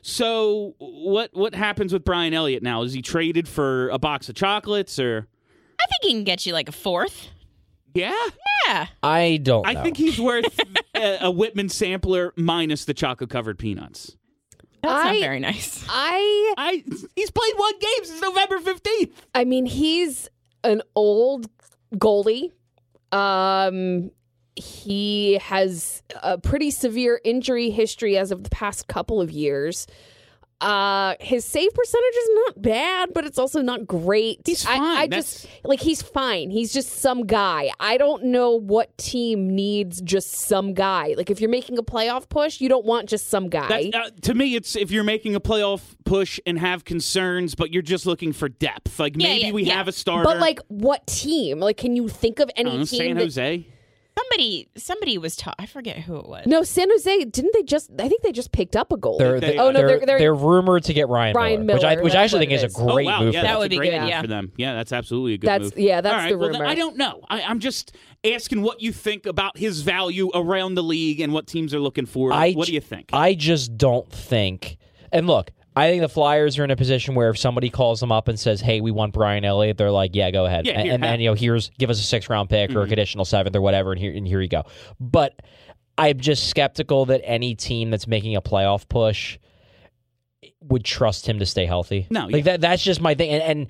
So what what happens with Brian Elliott now? Is he traded for a box of chocolates or? I think he can get you like a fourth. Yeah, Yeah. I don't. I know. think he's worth a, a Whitman sampler minus the chocolate covered peanuts. That's I- not very nice. I I he's played one game since November fifteenth. I mean, he's an old goalie. Um, he has a pretty severe injury history as of the past couple of years. Uh, his save percentage is not bad, but it's also not great. He's I, fine. I That's- just like he's fine. He's just some guy. I don't know what team needs just some guy. Like if you're making a playoff push, you don't want just some guy. Uh, to me, it's if you're making a playoff push and have concerns, but you're just looking for depth. Like Yeah, maybe yeah, we yeah. have a starter. but like, what team? Like, can you think of any know, team? San that- Jose. Somebody somebody was ta- I forget who it was. No, San Jose didn't they just? I think they just picked up a goalie. They're, They- oh no, they're, they're, they're, rumored to get Ryan, Ryan Miller, which I which I actually think is it a great oh wow, move. yeah, for that's them. would be great good, move yeah. for them. Yeah, that's absolutely a good That's- move. yeah, that's All right, the well, then rumor. I don't know. I, I'm just asking what you think about his value around the league and what teams are looking for. I what j- do you think? I just don't think. And look, I think the Flyers are in a position where if somebody calls them up and says, "Hey, we want Brian Elliott," they're like, "Yeah, go ahead." Yeah, and and, have you know, here's give us a six round pick or a mm-hmm. conditional seventh or whatever, and here and here you go. But I'm just skeptical that any team that's making a playoff push would trust him to stay healthy. No, like yeah. that. That's just my thing. And, and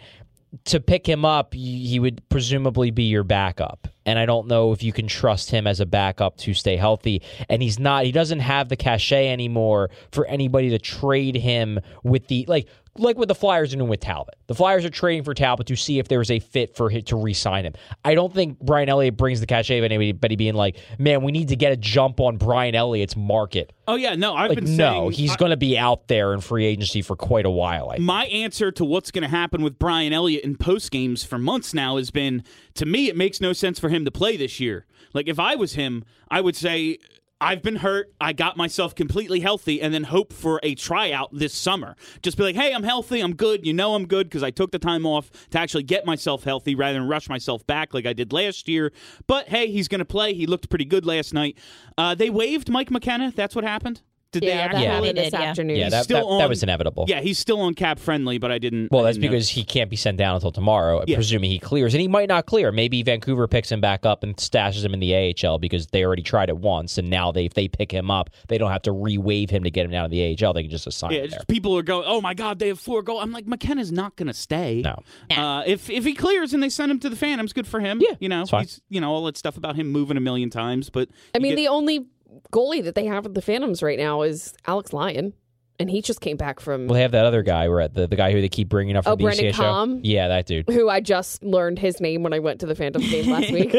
to pick him up, he would presumably be your backup. And I don't know if you can trust him as a backup to stay healthy. And he's not, he doesn't have the cachet anymore for anybody to trade him with the, like, like what the Flyers are doing with Talbot. The Flyers are trading for Talbot to see if there's a fit for him to re sign him. I don't think Brian Elliott brings the cachet of anybody being like, man, we need to get a jump on Brian Elliott's market. oh yeah, no, I've Like, been no, saying he's going to be out there in free agency for quite a while. I my answer to what's going to happen with Brian Elliott in post games for months now has been to me it makes no sense for him to play this year. Like if I was him, I would say I've been hurt. I got myself completely healthy and then hope for a tryout this summer. Just be like, "Hey, I'm healthy. I'm good. You know I'm good because I took the time off to actually get myself healthy rather than rush myself back like I did last year." But hey, he's going to play. He looked pretty good last night. Uh, they waived Mike McKenna. That's what happened. Did they yeah, that actually? Yeah. happened this yeah. afternoon. yeah, He's that, still that, that on- was inevitable. Yeah, he's still on cap friendly, but I didn't. Well, I that's didn't know. because he can't be sent down until tomorrow, Yeah. presuming he clears. And he might not clear. Maybe Vancouver picks him back up and stashes him in the AHL because they already tried it once, and now they if they pick him up, they don't have to re-waive him to get him down to the AHL. They can just assign Yeah, him it's there. just people are going, "Oh my God, they have four goals." I'm like, McKenna's not going to stay. No. Uh, if if he clears and they send him to the Phantoms, good for him. Yeah, you know, it's fine. he's you know all that stuff about him moving a million times, but I mean, get- the only goalie that they have at the Phantoms right now is Alex Lyon, and he just came back from Well, they have that other guy, where the the guy who they keep bringing up from Oh, the Brendan ECHL. Kahm? Yeah, that dude. who I just learned his name when I went to the Phantoms game last week.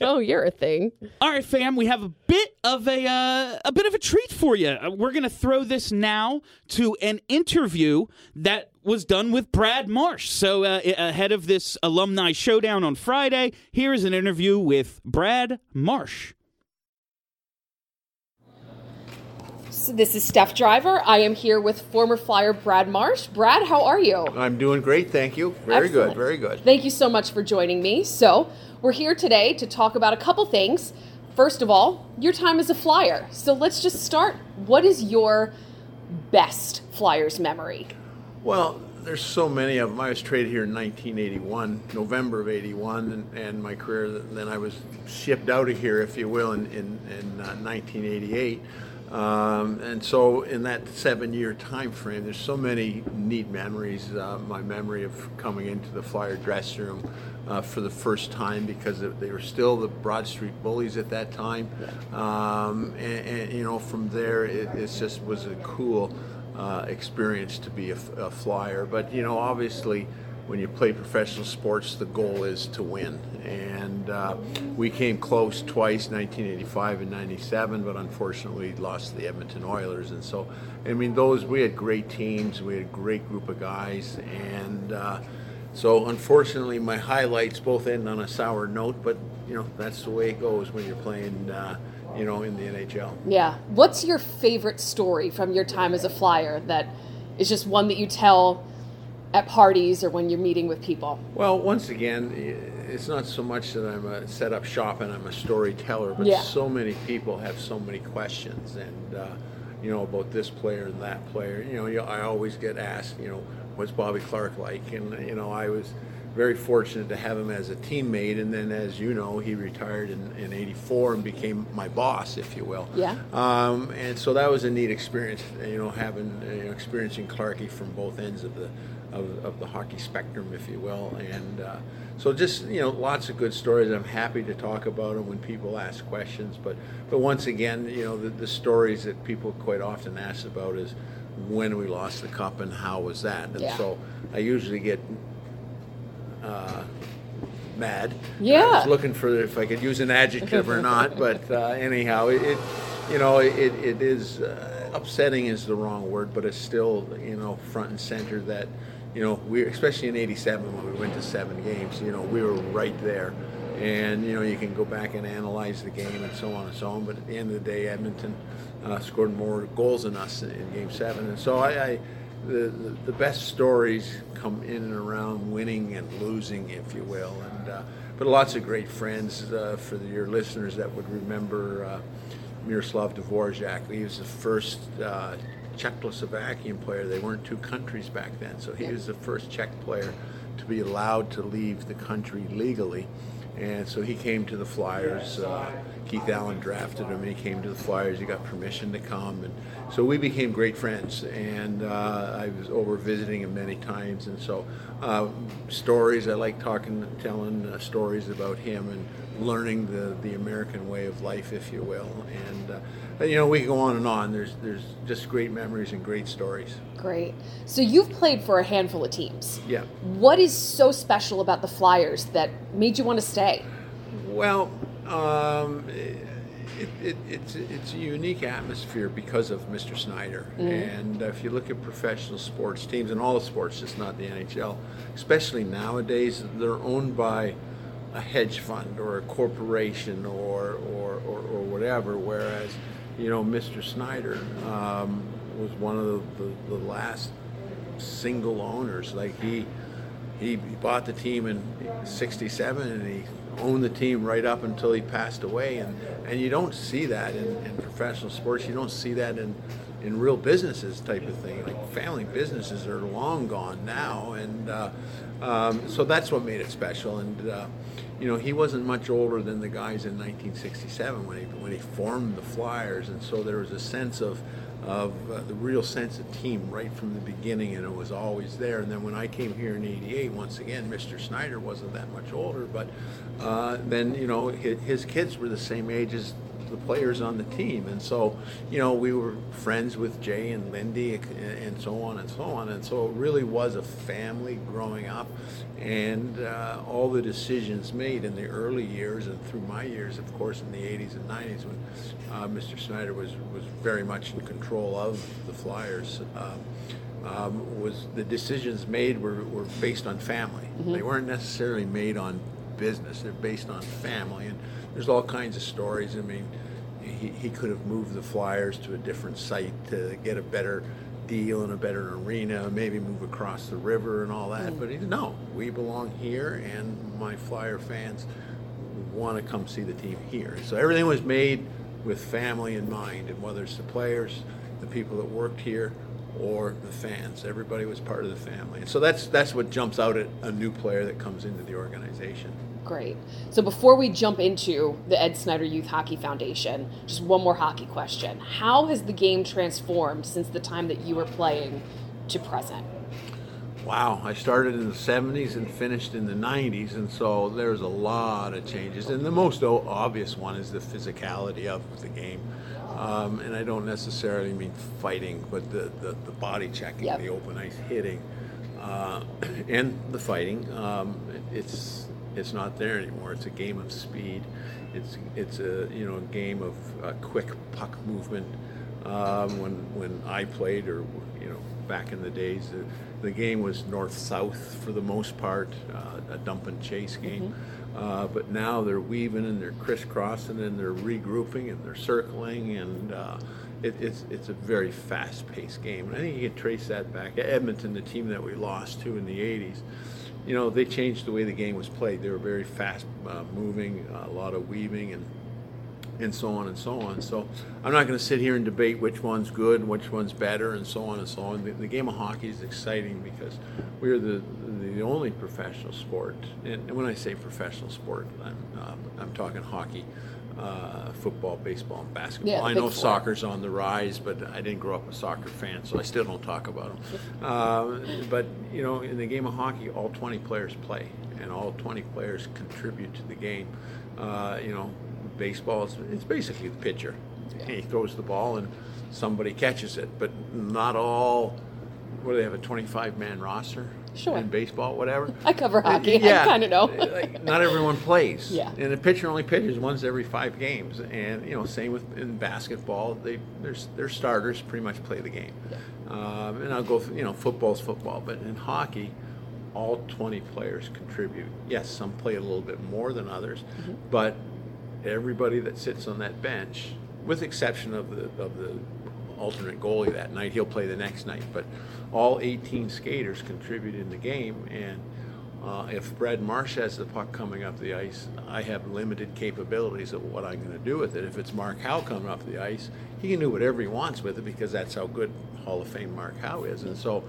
oh, you're a thing. all right, fam, we have a bit of a uh, a bit of a treat for you. Uh, We're gonna throw this now to an interview that was done with Brad Marsh. So uh, ahead of this alumni showdown on Friday, here is an interview with Brad Marsh. This is Steph Driver. I am here with former Flyer Brad Marsh. Brad, how are you? I'm doing great, thank you. Very Excellent. good, very good. Thank you so much for joining me. So, we're here today to talk about a couple things. First of all, your time as a Flyer. So, let's just start. What is your best Flyers memory? Well, there's so many of them. I was traded here in 1981, November of 81, and, and my career. Then I was shipped out of here, if you will, in in, in uh, 1988. Um, and so, in that seven-year time frame, there's so many neat memories. Uh, my memory of coming into the Flyer dressing room uh, for the first time because they were still the Broad Street Bullies at that time, um, and, and you know, from there, it, it just was a cool uh, experience to be a flyer. But you know, obviously, when you play professional sports, the goal is to win. And uh, we came close twice, 1985 and 97, but unfortunately lost to the Edmonton Oilers. And so, I mean, those we had great teams, we had a great group of guys, and. Uh, so unfortunately, my highlights both end on a sour note, but you know that's the way it goes when you're playing, uh, you know, in the NHL. Yeah. What's your favorite story from your time as a Flyer that is just one that you tell at parties or when you're meeting with people? Well, once again, it's not so much that I'm a set up shop and I'm a storyteller, but Yeah. so many people have so many questions, and uh, you know about this player and that player. You know, you, I always get asked, you know, what's Bobby Clarke like, and you know, I was very fortunate to have him as a teammate, and then, as you know, he retired in, in '84 and became my boss, if you will. Yeah. Um, and so that was a neat experience, you know, having uh, you know, experiencing Clarkey from both ends of the of, of the hockey spectrum, if you will. And uh, so just you know, lots of good stories. I'm happy to talk about them when people ask questions. But but once again, you know, the, the stories that people quite often ask about is when we lost the cup and how was that. And Yeah. so I usually get. Uh, mad. Yeah. I was looking for if I could use an adjective or not, but uh, anyhow, it, it you know it, it is uh, upsetting is the wrong word, but it's still you know front and center that you know we especially in '87 when we went to seven games, you know we were right there, and you know you can go back and analyze the game and so on and so on, but at the end of the day, Edmonton uh, scored more goals than us in, Game Seven, and so I. I the, the, the best stories come in and around winning and losing, if you will. And uh, but lots of great friends uh, for the, your listeners that would remember uh, Miroslav Dvorak. He was the first uh, Czechoslovakian player. They weren't two countries back then, so he was the first Czech player to be allowed to leave the country legally. And so he came to the Flyers. Uh, Keith Allen drafted him, and he came to the Flyers. He got permission to come, and so we became great friends. And uh, I was over visiting him many times, and so uh, stories. I like talking, telling uh, stories about him, and learning the the American way of life, if you will. And uh, you know, we can go on and on. There's there's just great memories and great stories. Great. So you've played for a handful of teams. Yeah. What is so special about the Flyers that made you want to stay? Well, um, it, it, it's it's a unique atmosphere because of Mr. Snider. And if you look at professional sports teams and all the sports, just not the NHL, especially nowadays, they're owned by a hedge fund or a corporation or or, or, or whatever. Whereas, you know, Mr. Snider um, was one of the, the, the last single owners. Like he he bought the team in '67 and he owned the team right up until he passed away. And and you don't see that in, in professional sports. You don't see that in in real businesses type of thing. Like family businesses are long gone now, and uh, um, so that's what made it special. And uh, you know, he wasn't much older than the guys in 1967 when he when he formed the Flyers, and so there was a sense of of uh, the real sense of team right from the beginning, and it was always there. And then when I came here in '88, once again, Mr. Snider wasn't that much older, but uh, then you know his, his kids were the same age as the players on the team, and so you know we were friends with Jay and Lindy and, and so on and so on, and so it really was a family growing up, and uh, all the decisions made in the early years and through my years, of course, in the 80s and 90s when uh, Mr. Snider was was very much in control of the Flyers. Um, um, was the decisions made were, were based on family. They weren't necessarily made on business. They're based on family, and there's all kinds of stories. I mean, he, he could have moved the Flyers to a different site to get a better deal in a better arena, maybe move across the river and all that. Mm. But he no, we belong here, and my Flyer fans want to come see the team here. So everything was made with family in mind, and whether it's the players, the people that worked here, or the fans, everybody was part of the family. And so that's that's what jumps out at a new player that comes into the organization. Great. So before we jump into the Ed Snider Youth Hockey Foundation, just one more hockey question. How has the game transformed since the time that you were playing to present? Wow, I started in the 70s and finished in the 90s, and so there's a lot of changes. And the most obvious one is the physicality of the game. Um, and I don't necessarily mean fighting, but the, the, the body checking, Yep. the open ice hitting, uh, and the fighting. Um, it's it's not there anymore. It's a game of speed. It's it's a you know a game of uh, quick puck movement. Um, when when I played, or you know back in the days, the, the game was north south for the most part, uh, a dump and chase game. Uh, but now they're weaving and they're crisscrossing and they're regrouping and they're circling and uh, it, it's it's a very fast-paced game. And I think you can trace that back. Edmonton, the team that we lost to in the '80s, you know, they changed the way the game was played. They were very fast uh, moving, a lot of weaving and and so on and so on. So I'm not going to sit here and debate which one's good and which one's better and so on and so on. The, the game of hockey is exciting because we're the the only professional sport. And when I say professional sport, I'm um, I'm talking hockey. Uh, football, baseball, and basketball. Yeah, I know four. soccer's on the rise, but I didn't grow up a soccer fan, so I still don't talk about them. Uh, but you know, in the game of hockey, all 20 players play, and all 20 players contribute to the game. Uh, you know, baseball is it's basically the pitcher. He throws the ball and somebody catches it, but not all. What do they have a 25 man roster? Sure. In baseball, whatever. I cover hockey. I Yeah, kinda know. like, not everyone plays. Yeah. And the pitcher only pitches once every five games, and you know, same with in basketball. They their their starters pretty much play the game. Um, and I'll go, th- you know, football's football, but in hockey, all 20 players contribute. Yes, some play a little bit more than others, but everybody that sits on that bench, with exception of the of the alternate goalie that night, he'll play the next night. But all 18 skaters contribute in the game, and uh, if Brad Marsh has the puck coming up the ice, I have limited capabilities of what I'm going to do with it. If it's Mark Howe coming up the ice, he can do whatever he wants with it because that's how good Hall of Fame Mark Howe is. And so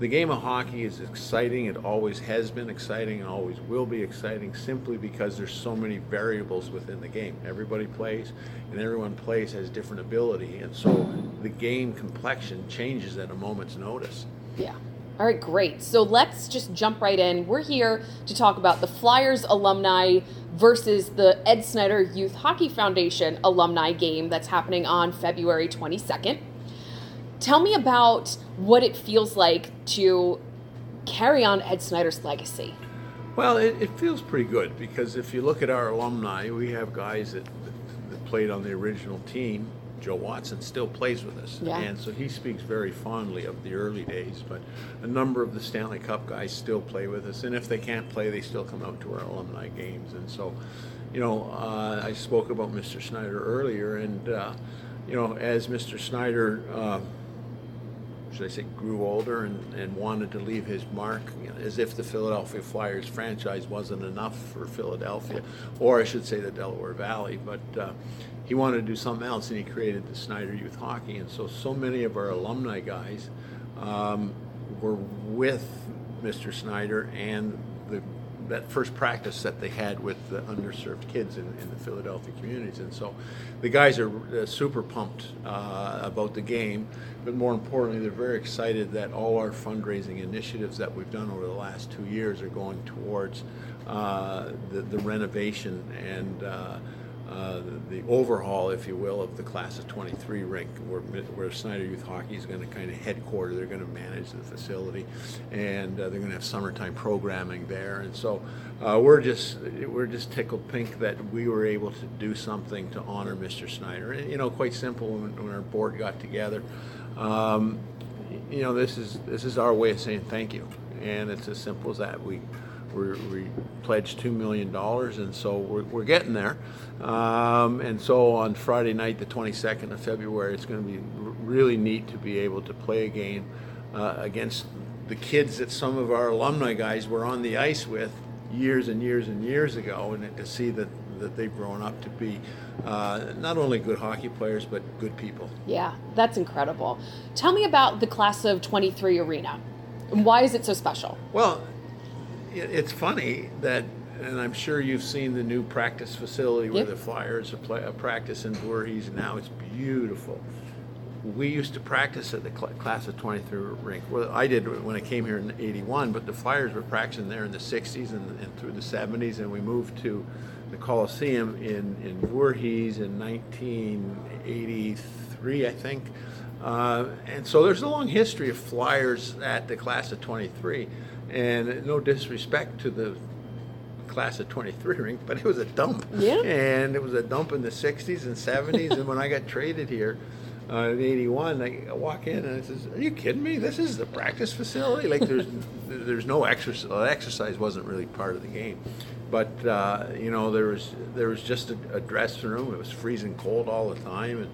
the game of hockey is exciting. It always has been exciting and always will be exciting simply because there's so many variables within the game. Everybody plays, and everyone plays has different ability. And so the game complexion changes at a moment's notice. Yeah. All right, great. So let's just jump right in. We're here to talk about the Flyers alumni versus the Ed Snider Youth Hockey Foundation alumni game that's happening on February 22nd. Tell me about what it feels like to carry on Ed Snider's legacy. Well, it, it feels pretty good because if you look at our alumni, we have guys that, that, played on the original team. Joe Watson still plays with us, Yeah. and so he speaks very fondly of the early days. But a number of the Stanley Cup guys still play with us, and if they can't play, they still come out to our alumni games. And so, you know, uh, I spoke about Mr. Snider earlier, and uh, you know, as Mr. Snider. Uh, should I say, grew older and, and wanted to leave his mark, you know, as if the Philadelphia Flyers franchise wasn't enough for Philadelphia, or I should say the Delaware Valley. But uh, he wanted to do something else, and he created the Snider Youth Hockey. And so, so many of our alumni guys um, were with Mr. Snider and that first practice that they had with the underserved kids in, in the Philadelphia communities. And so the guys are uh, super pumped uh, about the game, but more importantly, they're very excited that all our fundraising initiatives that we've done over the last two years are going towards uh, the, the renovation and uh, uh, the overhaul, if you will, of the class of 23 rink, where, where Snider Youth Hockey is going to kind of headquarter. They're going to manage the facility, and uh, they're going to have summertime programming there. And so uh, we're just we're just tickled pink that we were able to do something to honor Mr. Snider. And, you know, quite simple when, when our board got together. Um, you know, this is this is our way of saying thank you, and it's as simple as that. We we, we pledged $2 million, and so we're, we're getting there. Um, and so on Friday night, the 22nd of February, it's going to be really neat to be able to play a game uh, against the kids that some of our alumni guys were on the ice with years and years and years ago, and to see that, that they've grown up to be uh, not only good hockey players, but good people. Yeah, that's incredible. Tell me about the class of 23 arena. And why is it so special? Well, it's funny that, and I'm sure you've seen the new practice facility where Yep. the Flyers are play, practice in Voorhees. Now it's beautiful. We used to practice at the cl- class of 23 rink. Well, I did when I came here in 81, but the Flyers were practicing there in the 60s and, and through the 70s, and we moved to the Coliseum in, in Voorhees in 1983, I think. Uh, and so there's a long history of Flyers at the class of 23. And no disrespect to the class of 23 rink, but it was a dump. Yeah. And it was a dump in the 60s and 70s. and when I got traded here uh, in 81, I walk in and I says, Are you kidding me? This is the practice facility? Like there's there's no exercise. Exercise wasn't really part of the game. But, uh, you know, there was, there was just a, a dressing room. It was freezing cold all the time. And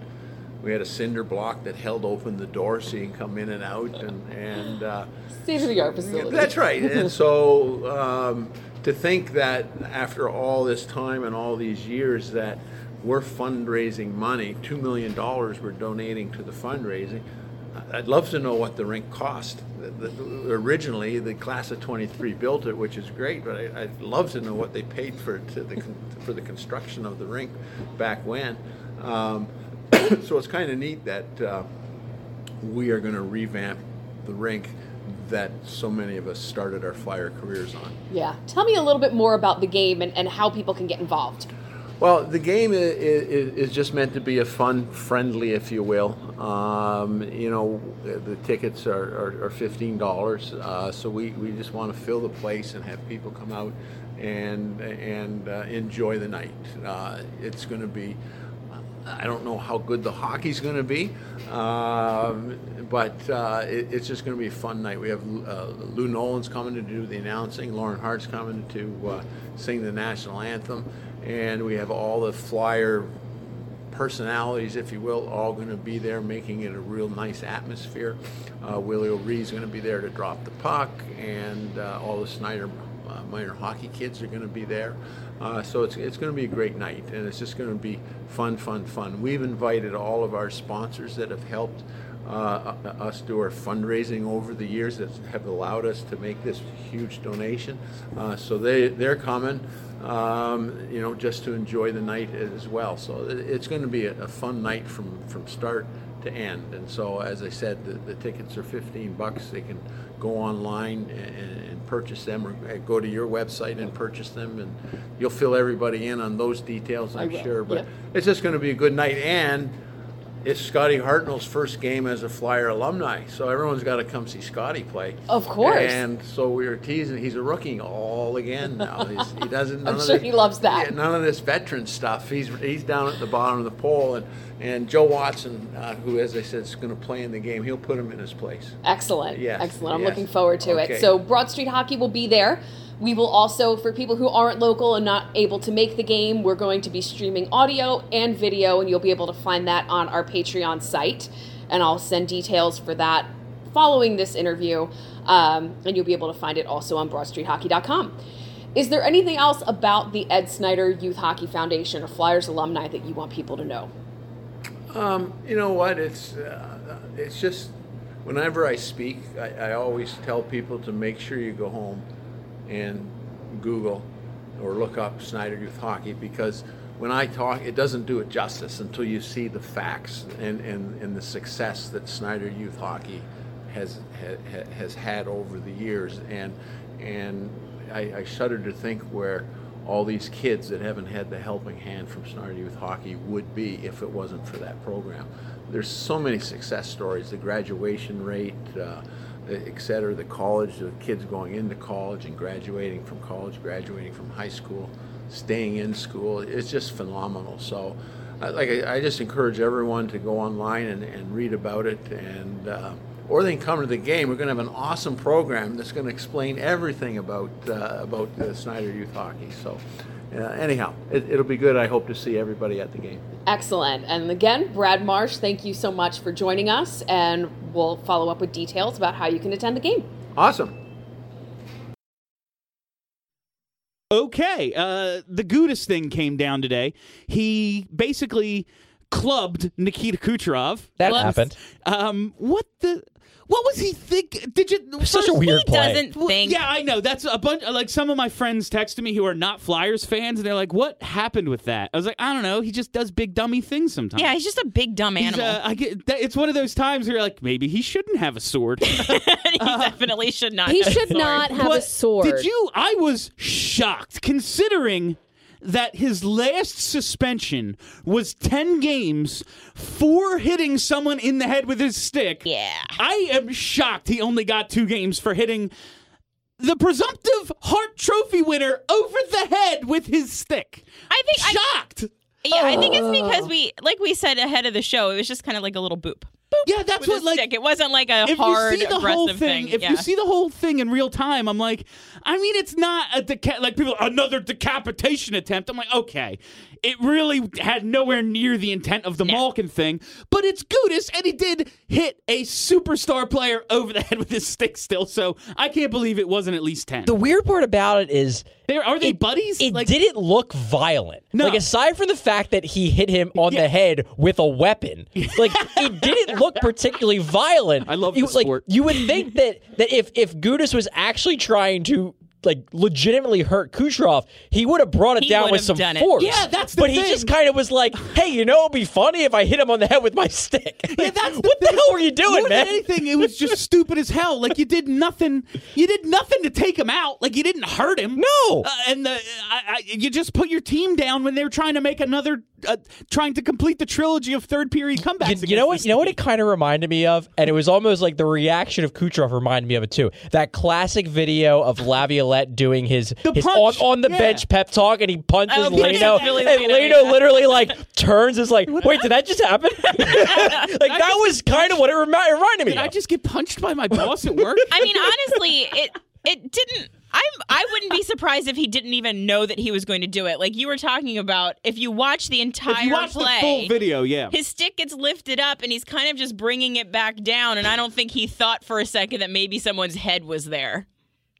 we had a cinder block that held open the door so you can come in and out. And, and uh, State of the art facility. that's right. And so um, to think that after all this time and all these years that we're fundraising money, $2 million we're donating to the fundraising, I'd love to know what the rink cost. The- the- Originally, the class of 23 built it, which is great, but I- I'd love to know what they paid for, to the, for the construction of the rink back when. Um, so it's kind of neat that uh, we are going to revamp the rink that so many of us started our flyer careers on. Yeah. Tell me a little bit more about the game and, and how people can get involved. Well, the game is, is, is just meant to be a fun, friendly, if you will. Um, you know, the tickets are, are, are fifteen dollars, uh, so we, we just want to fill the place and have people come out and and uh, enjoy the night. Uh, it's going to be. I don't know how good the hockey's going to be, um, but uh, it, it's just going to be a fun night. We have uh, Lou Nolan's coming to do the announcing, Lauren Hart's coming to uh, sing the national anthem, and we have all the Flyer personalities, if you will, all going to be there, making it a real nice atmosphere. Uh, Willie O'Ree's going to be there to drop the puck, and uh, all the Snider uh, minor hockey kids are going to be there. Uh, so it's, it's going to be a great night, and it's just going to be fun, fun, fun. We've invited all of our sponsors that have helped uh, us do our fundraising over the years that have allowed us to make this huge donation. Uh, so they, they're coming, um, you know, just to enjoy the night as well. So it's going to be a, a fun night from, from start to end. And so, as I said, the, the tickets are 15 bucks. They can go online and, and purchase them, or uh, go to your website and purchase them, and you'll fill everybody in on those details, I'm will, sure. But yep. it's just going to be a good night, and it's Scotty Hartnell's first game as a Flyer alumni, so everyone's got to come see Scotty play. Of course. And so we were teasing. He's a rookie all again now. He's, he doesn't. none of sure the- he loves that. Yeah, none of this veteran stuff. He's he's down at the bottom of the pole, and and Joe Watson, uh, who as I said is going to play in the game, he'll put him in his place. Excellent. Yes, Excellent. I'm yes. looking forward to Okay. it. So Broad Street Hockey will be there. We will also, for people who aren't local and not able to make the game, we're going to be streaming audio and video, and you'll be able to find that on our Patreon site. And I'll send details for that following this interview, um, and you'll be able to find it also on BroadStreetHockey.com. Is there anything else about the Ed Snider Youth Hockey Foundation or Flyers alumni that you want people to know? Um, you know what? It's uh, it's just whenever I speak, I, I always tell people to make sure you go home and Google or look up Snider Youth Hockey because when I talk, it doesn't do it justice until you see the facts and, and, and the success that Snider Youth Hockey has ha, has had over the years, and and I, I shudder to think where all these kids that haven't had the helping hand from Snider Youth Hockey would be if it wasn't for that program. There's so many success stories, the graduation rate, uh, et cetera, the college, the kids going into college and graduating from college, graduating from high school, staying in school. It's just phenomenal. So, like, I, I just encourage everyone to go online and, and read about it and uh, or they can come to the game. We're going to have an awesome program that's going to explain everything about uh, about uh, Snider Youth Hockey. So, uh, anyhow, it, it'll be good. I hope to see everybody at the game. Excellent. And again, Brad Marsh, thank you so much for joining us, and we'll follow up with details about how you can attend the game. Awesome. Okay, uh, the Gudas thing came down today. He basically clubbed Nikita Kucherov. That Whoops. happened. Um, what the? What was he think? Did you? Such a weird He play. doesn't Well, think. yeah, I know. That's a bunch. Like some of my friends texted me who are not Flyers fans, and they're like, "What happened with that?" I was like, "I don't know. He just does big dummy things sometimes." Yeah, he's just a big dumb He's, animal. uh, I get. That, it's one of those times where you're like, maybe he shouldn't have a sword. he definitely should not. He have a should sword. not have a sword. Did you? I was shocked considering that his last suspension was 10 games for hitting someone in the head with his stick. Yeah. I am shocked he only got two games for hitting the presumptive Hart Trophy winner over the head with his stick. I think I, Shocked. Yeah, I think it's because oh. we, like we said ahead of the show, it was just kind of like a little boop. yeah, that's what like stick. It wasn't like a if hard, you see the aggressive whole thing, if yeah. you see the whole thing in real time, I'm like, I mean, it's not a deca- like people another decapitation attempt. I'm like, okay, it really had nowhere near the intent of the Malkin thing, but it's Gudas, and he did hit a superstar player over the head with his stick still. So I can't believe it wasn't at least ten. The weird part about it is There are they it- buddies? It like, didn't look violent. No. Like aside from the fact that he hit him on Yeah. the head with a weapon, like it didn't look particularly violent. I love you, the like, sport. You would think that that if if Gudas was actually trying to like legitimately hurt Kucherov, he would have brought it He down with some done it. force. Yeah, that's the But he just kind of was like, "Hey, you know, it'd be funny if I hit him on the head with my stick." Yeah, that's what the hell were you doing, More man? Anything, it was just stupid as hell. Like you did nothing. You did nothing to take him out. Like you didn't hurt him. No. Uh, and the, I, I, you just put your team down when they were trying to make another, uh, trying to complete the trilogy of third period comebacks. You, you know what? You know what it kind of reminded me of, and it was almost like the reaction of Kucherov reminded me of it too. That classic video of Laviolette doing his his on, on the yeah. bench pep talk, and he punches Oh, Leino, punches and Leino, Leino yeah. literally like turns, is like, "Wait, did that just happen?" like that was kind of what it remi- reminded me. Did I just get punched by my boss at work? I mean, honestly, it it didn't. I'm. I wouldn't be surprised if he didn't even know that he was going to do it. Like you were talking about, if you watch the entire if you watch play, the full video, yeah. his stick gets lifted up and he's kind of just bringing it back down. And I don't think he thought for a second that maybe someone's head was there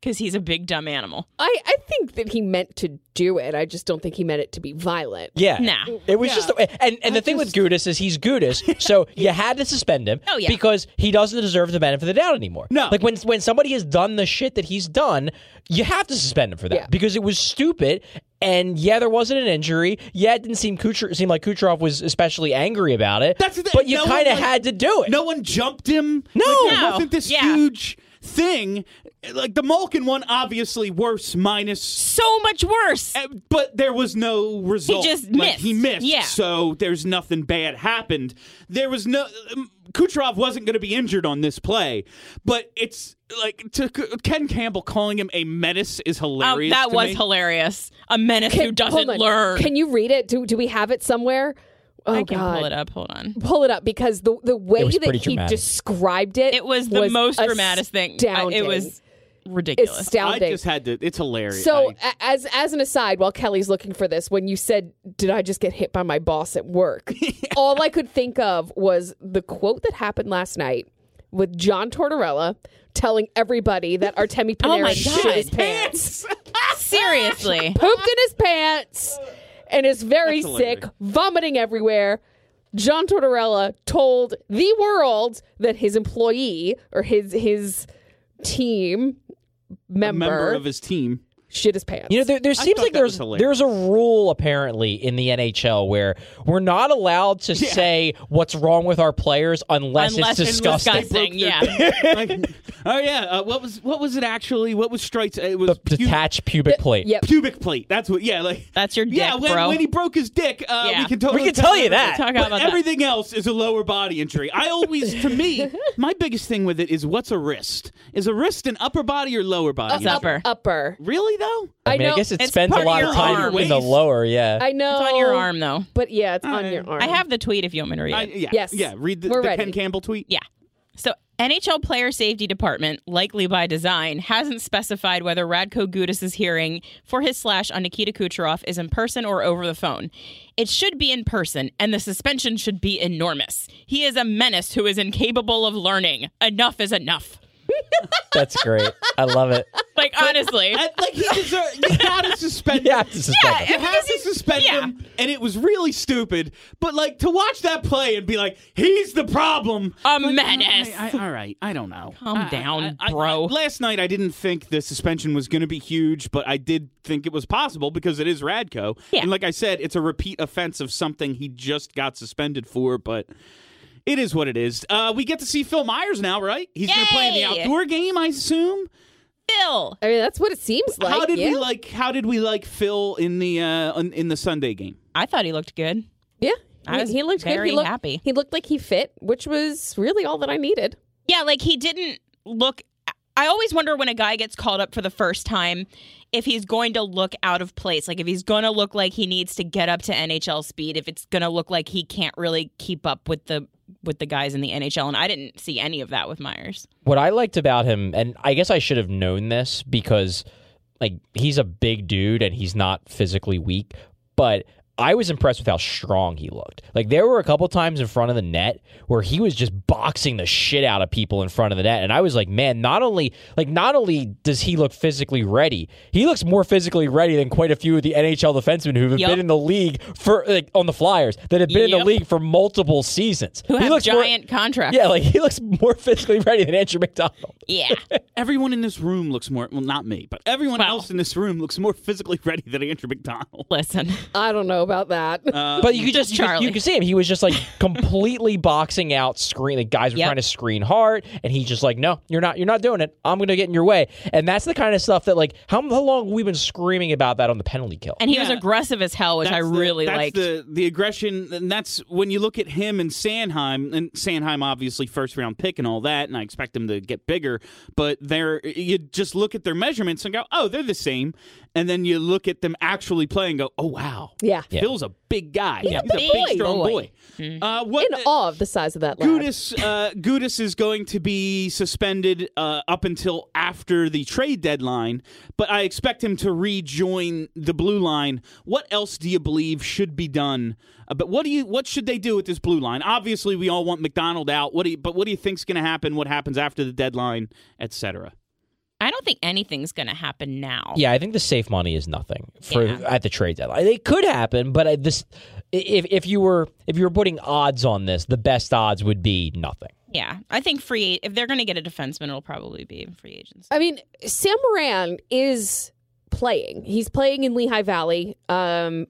because he's a big dumb animal. I, I think that he meant to do it. I just don't think he meant it to be violent. Yeah. Nah. It was Yeah. just, and and the thing with Gudas is he's Gudas, so you had to suspend him. Oh, yeah. because he doesn't deserve the benefit of the doubt anymore. No. like when when somebody has done the shit that he's done, you have to suspend him for that Yeah. because it was stupid. And yeah, there wasn't an injury. Yeah, it didn't seem Kucher seem like Kucherov was especially angry about it. That's the thing. But you No one, kind of like- had to do it. No one jumped him. No. Like, it No. wasn't this Yeah. huge thing. Like the Malkin one, obviously worse, minus So much worse. Uh, but there was no result. He just Like, he missed. missed. Yeah. So there's nothing bad happened. There was no. Um, Kucherov wasn't going to be injured on this play, but it's like to Ken Campbell calling him a menace is Um, hilarious. that to was me. hilarious. A menace who doesn't learn. Can you read it? Do, do we have it somewhere? Oh, I can God. pull it up. Hold on. Pull it up because the the way that he dramatic. described it, It was the most dramatic thing. I- It was ridiculous. I astounding. just had to. It's hilarious. So, I- a- as as an aside, while Kelly's looking for this, when you said, "Did I just get hit by my boss at work?" all I could think of was the quote that happened last night with John Tortorella telling everybody that Artemi Oh Panarin my shit his pants, Seriously. pooped in his pants, and is very sick, vomiting everywhere. John Tortorella told the world that his employee or his his team a member, member of his team. Shit his pants. You know, there, there seems like there's there's a rule apparently in the NHL where we're not allowed to say what's wrong with our players unless, Unless it's it's disgusting. disgusting. Yeah. Like, oh yeah. Uh, what was what was it actually? What was Strikes? It was The pu- detached pubic plate. Yeah, pubic plate. That's what. Yeah, like That's your dick, yeah. When, bro. when he broke his dick, uh, Yeah. we can totally We can tell you that. Talk But about that. everything else is a lower body injury. I always, to me, my biggest thing with it is what's a wrist? Is a wrist an upper body or lower body? It's upper. upper. Really though? I mean, I, guess it It's spends a part of lot your of time arm. in the lower. Yeah. I know It's on your arm, though. but yeah, it's on your arm. I have the tweet if you want me to read I, it. yeah. Yes. Yeah. Read the, We're the ready. Ken Campbell tweet. Yeah. So, NHL Player Safety Department, likely by design, hasn't specified whether Radko Gudas' hearing for his slash on Nikita Kucherov is in person or over the phone. It should be in person, and the suspension should be enormous. He is a menace who is incapable of learning. Enough is enough. That's great. I love it. Like, honestly. I- like he deserves. You gotta suspend. You him. have to suspend him. You have to suspend yeah. him, and it was really stupid. But like to watch that play and be like, "He's the problem." A Like, menace. I, I, all right, I don't know. Calm I- down, I- I- bro. last night I didn't think the suspension was going to be huge, but I did think it was possible because it is Radko. Yeah. And like I said, it's a repeat offense of something he just got suspended for, but. It is what it is. Uh, we get to see Phil Myers now, right? He's going to play in the Yay! outdoor game, I assume. Phil. I mean, that's what it seems like. how did yeah. we like? How did we like Phil in the uh, in, in the Sunday game? I thought he looked good. Yeah, I He- was he looked good. very He looked happy. He looked like he fit, which was really all that I needed. Yeah, like he didn't look. I always wonder when a guy gets called up for the first time if he's going to look out of place. Like if he's going to look like he needs to get up to NHL speed, if it's going to look like he can't really keep up with the with the guys in the NHL. And I didn't see any of that with Myers. What I liked about him, and I guess I should have known this because, like, he's a big dude and he's not physically weak, but I was impressed with how strong he looked. Like, there were a couple times in front of the net where he was just boxing the shit out of people in front of the net, and I was like, man, not only like not only does he look physically ready, he looks more physically ready than quite a few of the NHL defensemen who have Yup. been in the league for like on the Flyers that have been in the league for multiple seasons. Who he have looks more- giant contracts. yeah, like he looks more physically ready than Andrew MacDonald. Yeah. Everyone in this room looks more well, not me, but everyone Wow. else in this room looks more physically ready than Andrew MacDonald. Listen. I don't know about that. Um, but you could just, Just you could, Charlie. you could see him. He was just like completely boxing out screen. The guys were Yep. trying to screen hard, and he's just like, "No, you're not. You're not doing it. I'm going to get in your way." And that's the kind of stuff that like how, how long have we been screaming about that on the penalty kill? And he was Yeah. aggressive as hell, which I That's the- really that's liked. the the aggression, and that's when you look at him and Sanheim, and Sanheim obviously first round pick and all that, and I expect him to get bigger. But they're you just look at their measurements and go, oh, they're the same, and then you look at them actually play and go, oh wow, Yeah. Yeah. Phil's a big guy. He's a He's a big big boy. strong boy. Mm-hmm. Uh, what In awe of the size of that lad. Gudas, uh, Gudas is going to be suspended uh, up until after the trade deadline, but I expect him to rejoin the blue line. What else do you believe should be done? Uh, but what do you what should they do with this blue line? Obviously, we all want MacDonald out. What do you, but what do you think's going to happen? What happens after the deadline, etc. I don't think anything's going to happen now. Yeah, I think the safe money is nothing for Yeah. at the trade deadline. It could happen, but I, this if if you were if you were putting odds on this, the best odds would be nothing. Yeah. I think free if they're going to get a defenseman, it'll probably be free agents. I mean, Sam Morin is playing. He's playing in Lehigh Valley. Um,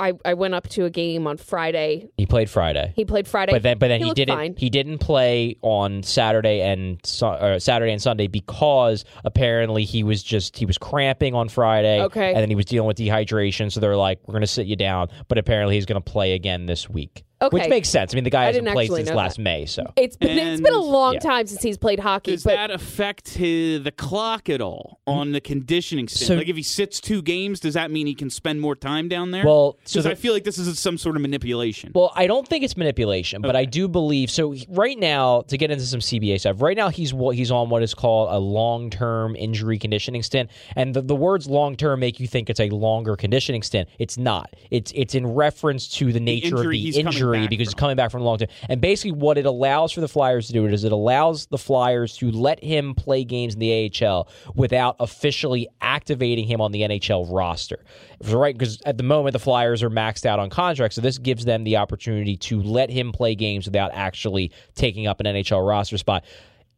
I, I went up to a game on Friday. He played Friday. He played Friday. But then, but then he he, didn't. fine. He didn't play on Saturday and uh, Saturday and Sunday because apparently he was just he was cramping on Friday. Okay. and then he was dealing with dehydration. So they're like, "We're going to sit you down," but apparently he's going to play again this week. Okay. which makes sense. I mean, the guy I hasn't didn't played since last that. May, so It's been it's been a long Yeah. time since he's played hockey. Does but that affect his, the clock at all on mm-hmm. the conditioning stint? So- like if he sits two games, does that mean he can spend more time down there? Well, because the- I feel like this is some sort of manipulation. Well, I don't think it's manipulation, but I do believe so. Right now, to get into some CBA stuff, right now he's what he's on what is called a long-term injury conditioning stint, and the, the words "long-term" make you think it's a longer conditioning stint. It's not. It's it's in reference to the nature injury of he's the coming injury back because he's coming back from a long term. And basically, what it allows for the Flyers to do is it allows the Flyers to let him play games in the AHL without officially activating him on the NHL roster. Right? Because at the moment, the Flyers are maxed out on contracts, so this gives them the opportunity to let him play games without actually taking up an NHL roster spot.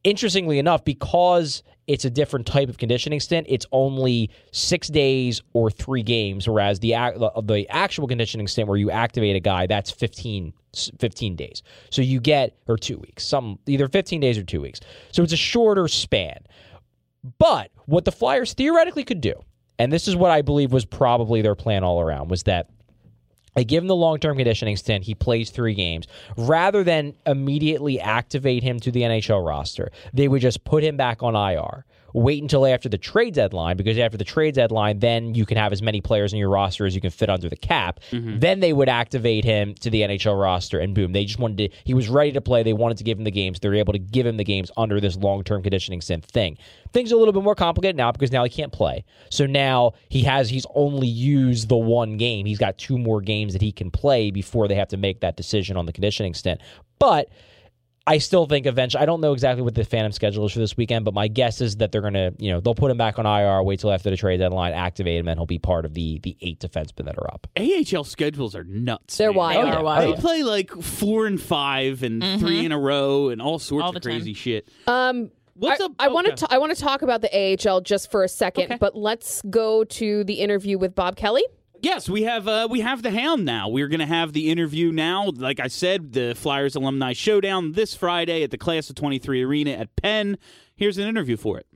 Interestingly enough, because it's a different type of conditioning stint, it's only six days or three games, whereas the the, actual conditioning stint where you activate a guy, that's 15, 15 days. So you get, or two weeks, some either 15 days or two weeks. So it's a shorter span. But what the Flyers theoretically could do, and this is what I believe was probably their plan all around, was that they give him the long term conditioning stint. He plays three games. Rather than immediately activate him to the NHL roster, they would just put him back on IR, wait until after the trade deadline because after the trade deadline, then you can have as many players in your roster as you can fit under the cap. Mm-hmm. Then they would activate him to the NHL roster, and boom, they just wanted to. He was ready to play. They wanted to give him the games. They were able to give him the games under this long term conditioning stint thing. Things are a little bit more complicated now because now he can't play. So now he has he's only used the one game. He's got two more games that he can play before they have to make that decision on the conditioning stint. But I still think eventually. I don't know exactly what the Phantom schedule is for this weekend, but my guess is that they're going to, you know, they'll put him back on IR, wait till after the trade deadline, activate him, and he'll be part of the the eight defensemen that are up. AHL schedules are nuts. They're man. wild. They are Oh, wild. They play like four and five and three in a row and all sorts All of the time. crazy shit. Um, What's I, up? I want to. I want to talk about the AHL just for a second, Okay. but let's go to the interview with Bob Kelly. Yes, we have uh, we have the Hound now. We're going to have the interview now. Like I said, the Flyers alumni showdown this Friday at the Class of 23 Arena at Penn. Here's an interview for it.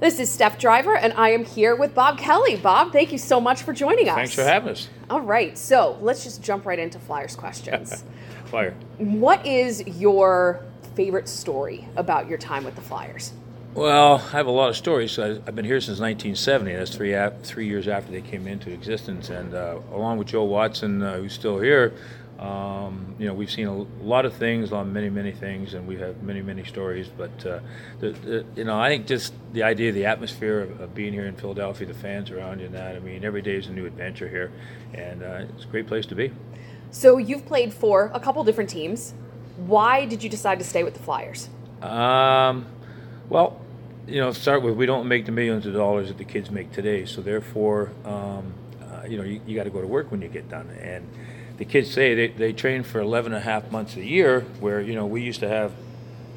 This is Steph Driver, and I am here with Bob Kelly. Bob, thank you so much for joining us. Thanks for having us. All right, so let's just jump right into Flyers questions. Fire. what is your favorite story about your time with the Flyers? Well, I have a lot of stories. I've been here since 1970. That's three ap- three years after they came into existence, and uh, along with Joe Watson, uh, who's still here, um, you know, we've seen a lot of things, on many many things, and we have many many stories. But uh, the, the, you know, I think just the idea, the atmosphere of, of being here in Philadelphia, the fans around you, and that. I mean, every day is a new adventure here, and uh, it's a great place to be. So you've played for a couple different teams. Why did you decide to stay with the Flyers? Um, well, you know, start with we don't make the millions of dollars that the kids make today, so therefore, um, uh, you know, you, you got to go to work when you get done. And the kids say they, they train for 11 and a half months a year, where you know we used to have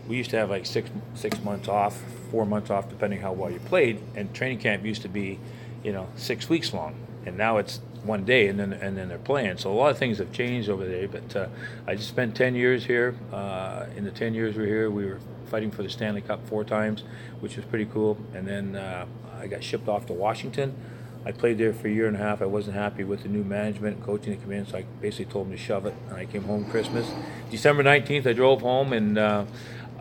we used to have like six six months off, four months off, depending how well you played. And training camp used to be, you know, six weeks long, and now it's one day, and then and then they're playing. So a lot of things have changed over there. But uh, I just spent 10 years here. Uh, in the 10 years we're here, we were fighting for the Stanley Cup four times, which was pretty cool. And then uh, I got shipped off to Washington. I played there for a year and a half. I wasn't happy with the new management and coaching that came in, so I basically told them to shove it. And I came home Christmas. December 19th, I drove home, and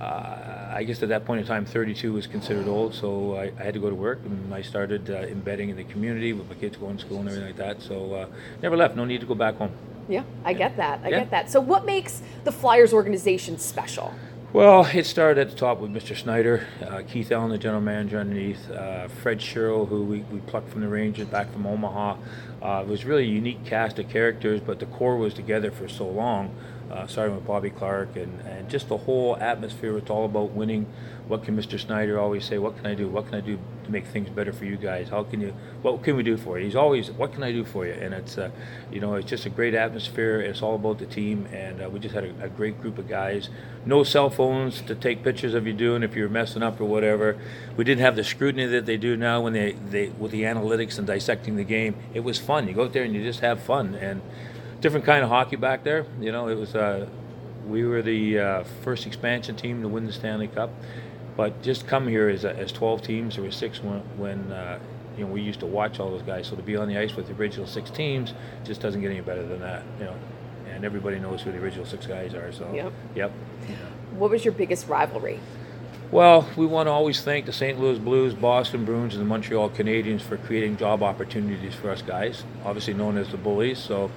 uh, I guess at that point in time, 32 was considered old, so I, I had to go to work. And I started uh, embedding in the community with my kids going to school and everything like that. So uh, never left. No need to go back home. Yeah, I get that. I Yeah. get that. So what makes the Flyers organization special? Well, it started at the top with Mr. Snider, uh, Keith Allen, the general manager underneath, uh, Fred Shero, who we, we plucked from the Rangers back from Omaha. Uh, it was really a unique cast of characters, but the core was together for so long, uh, starting with Bobby Clarke, and, and just the whole atmosphere. It's all about winning. What can Mr. Snider always say? What can I do? What can I do to make things better for you guys? How can you? What can we do for you? He's always, what can I do for you? And it's, uh, you know, it's just a great atmosphere. It's all about the team, and uh, we just had a, a great group of guys. No cell phones to take pictures of you doing if you're messing up or whatever. We didn't have the scrutiny that they do now when they, they with the analytics and dissecting the game. It was fun. You go out there and you just have fun and different kind of hockey back there. You know, it was. Uh, we were the uh, first expansion team to win the Stanley Cup, but just come here as, as 12 teams. There were six when, when uh, you know we used to watch all those guys. So to be on the ice with the original six teams just doesn't get any better than that. You know, and everybody knows who the original six guys are. So Yep. yep. What was your biggest rivalry? Well, we want to always thank the St. Louis Blues, Boston Bruins, and the Montreal Canadiens for creating job opportunities for us guys, obviously known as the Bullies. So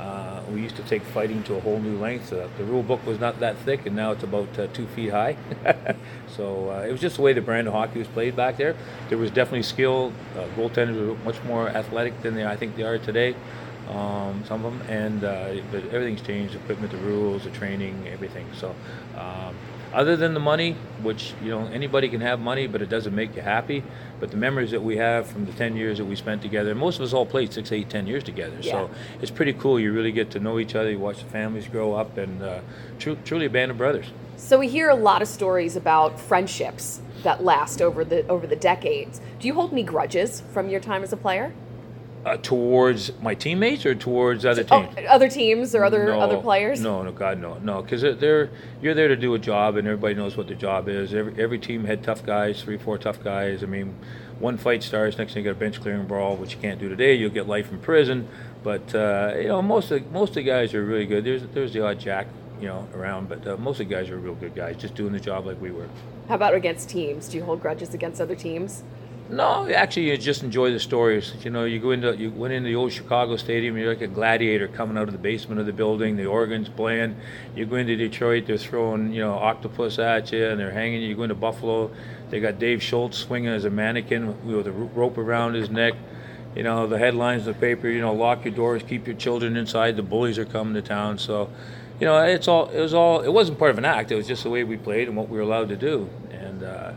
uh, we used to take fighting to a whole new length. Uh, the rule book was not that thick, and now it's about uh, two feet high. so uh, it was just the way the brand of hockey was played back there. There was definitely skill. Uh, goaltenders were much more athletic than they, I think they are today. Um, some of them, and uh, but everything's changed. Equipment, the rules, the training, everything. So. Um, other than the money, which you know anybody can have money, but it doesn't make you happy. But the memories that we have from the ten years that we spent together, most of us all played six, eight, ten years together. Yeah. So it's pretty cool. You really get to know each other. You watch the families grow up, and uh, tru- truly a band of brothers. So we hear a lot of stories about friendships that last over the over the decades. Do you hold any grudges from your time as a player? Uh, towards my teammates or towards other Oh, teams? other teams or other No, other players? No, no, God, no, no, because they're, they're you're there to do a job, and everybody knows what the job is. Every every team had tough guys, three, four tough guys. I mean, one fight starts, next thing you got a bench clearing brawl, which you can't do today. You'll get life in prison. But uh, you know, most of most of the guys are really good. There's there's the odd jack you know, around. But uh, most of the guys are real good guys, just doing the job like we were. How about against teams? Do you hold grudges against other teams? No, actually, you just enjoy the stories. You know, you go into you went into the old Chicago Stadium. You're like a gladiator coming out of the basement of the building. The organs playing. You go into Detroit, they're throwing you know octopus at you, and they're hanging. You go into Buffalo, they got Dave Schultz swinging as a mannequin with a rope around his neck. You know, the headlines in the paper. You know, lock your doors, keep your children inside. The bullies are coming to town. So, you know, it's all. It was all. It wasn't part of an act. It was just the way we played and what we were allowed to do. And uh,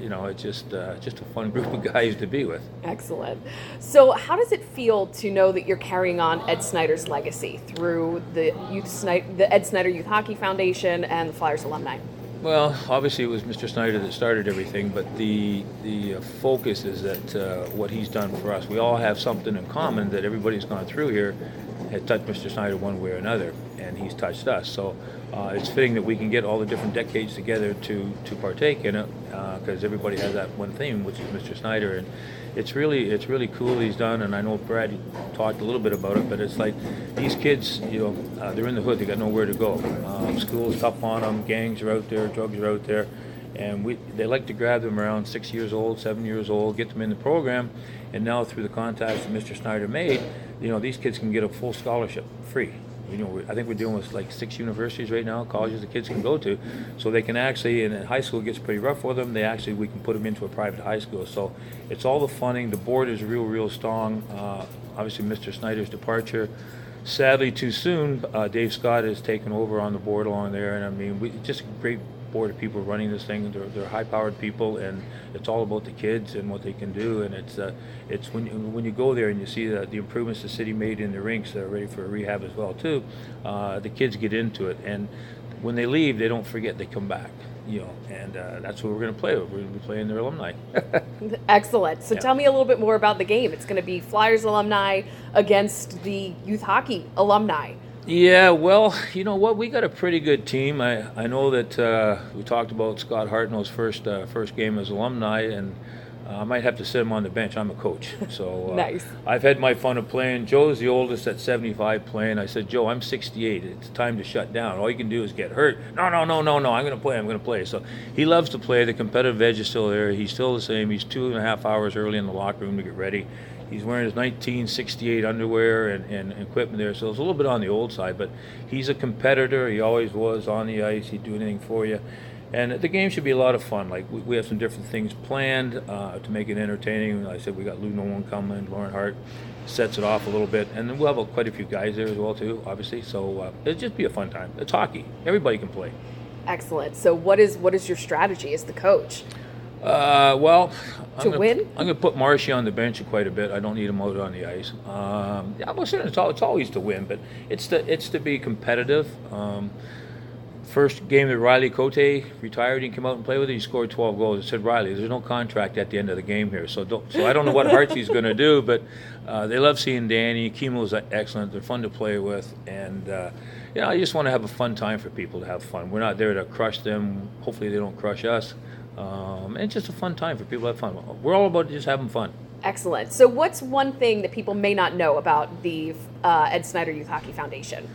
you know, it's just uh, just a fun group of guys to be with. Excellent. So, how does it feel to know that you're carrying on Ed Snider's legacy through the Youth Snider, the Ed Snider Youth Hockey Foundation and the Flyers alumni? Well, obviously it was Mr. Snider that started everything, but the the uh, focus is that uh, what he's done for us. We all have something in common that everybody's gone through here has touched Mr. Snider one way or another, and he's touched us. So uh, it's fitting that we can get all the different decades together to to partake in it, because everybody has that one theme, which is Mr. Snider, and it's really it's really cool he's done. And I know Brad talked a little bit about it, but it's like these kids, you know, uh, they're in the hood, they got nowhere to go. Um, school's tough on them, gangs are out there, drugs are out there and we they like to grab them around six years old, seven years old, get them in the program, and now through the contacts that Mr. Snider made, you know these kids can get a full scholarship free. You know, I think we're dealing with like six universities right now, colleges the kids can go to, so they can actually. And high school gets pretty rough for them. They actually we can put them into a private high school. So it's all the funding. The board is real, real strong. Uh, obviously, Mr. Snider's departure. Sadly, too soon. Uh, Dave Scott has taken over on the board along there, and I mean, we just great board of people running this thing. They're, they're high-powered people, and it's all about the kids and what they can do. And it's uh, it's when you, when you go there and you see the, the improvements the city made in the rinks that are ready for rehab as well too. Uh, the kids get into it, and when they leave, they don't forget. They come back, you know, and uh, that's what we're going to play with. We're going to be playing their alumni. Excellent. So, Yeah. tell me a little bit more about the game. It's going to be Flyers alumni against the youth hockey alumni. Yeah, well, you know what? We got a pretty good team. I, I know that uh, we talked about Scott Hartnell's first uh, first game as alumni, and uh, I might have to sit him on the bench. I'm a coach, so uh, Nice. I've had my fun of playing. Joe's the oldest at 75 playing. I said, Joe, I'm 68. It's time to shut down. All you can do is get hurt. No, no, no, no, no. I'm going to play. I'm going to play. So he loves to play. The competitive edge is still there. He's still the same. He's two and a half hours early in the locker room to get ready. He's wearing his 1968 underwear and, and equipment there, so it's a little bit on the old side, but he's a competitor. He always was on the ice. He'd do anything for you. And the game should be a lot of fun. Like, we, we have some different things planned uh, to make it entertaining. Like I said, we got Lou Nolan coming, Lauren Hart sets it off a little bit. And then we'll have a, quite a few guys there as well, too, obviously. So uh, it'll just be a fun time. It's hockey. Everybody can play. Excellent. So, what is what is your strategy as the coach? Uh, well, I'm To gonna, win? I'm going to put Marshy on the bench quite a bit. I don't need him out on the ice. Um, yeah, well, certainly it's, all, it's always to win, but it's to it's to be competitive. Um, first game that Riley Cote retired and came out and played with, him, he scored 12 goals. I said, Riley, there's no contract at the end of the game here, so don't, so I don't know what Hartsy's going to do, but uh, they love seeing Danny. Kimmo's excellent. They're fun to play with, and uh, you know, I just want to have a fun time for people to have fun. We're not there to crush them. Hopefully, they don't crush us. Um, and it's just a fun time for people to have fun. We're all about just having fun. Excellent. So, what's one thing that people may not know about the uh, Ed Snider Youth Hockey Foundation?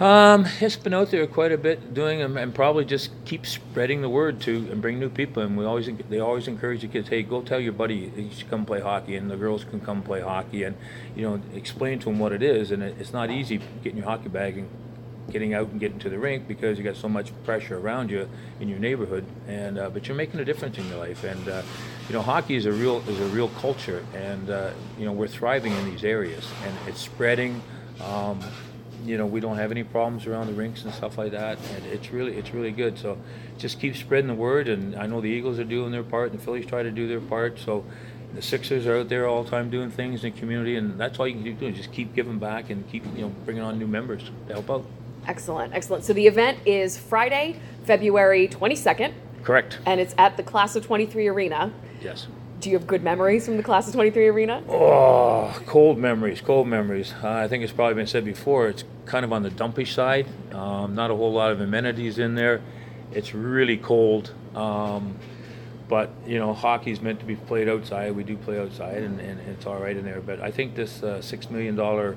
Um, it's been out there quite a bit doing them, and probably just keep spreading the word to and bring new people. And we always they always encourage the kids, hey, go tell your buddy he should come play hockey, and the girls can come play hockey, and you know explain to them what it is. And it, it's not easy getting your hockey bag and getting out and getting to the rink because you got so much pressure around you in your neighborhood. And uh, but you're making a difference in your life, and uh, you know hockey is a real is a real culture, and uh, you know we're thriving in these areas, and it's spreading. Um, you know we don't have any problems around the rinks and stuff like that. And it's really it's really good. So just keep spreading the word. And i know the eagles are doing their part and the phillies try to do their part. So the sixers are out there all the time doing things in the community. And that's all you can doing. Just keep giving back and keep you know bringing on new members to help out Excellent. Excellent. So, the event is Friday, February 22nd, correct and it's at the Class of 23 Arena. yes Do you have good memories from the Class of 23 Arena? Oh, cold memories, cold memories. Uh, I think it's probably been said before. It's kind of on the dumpy side. Um, not a whole lot of amenities in there. It's really cold. Um, but you know, hockey's meant to be played outside. We do play outside, and, and it's all right in there. But I think this uh, six million dollar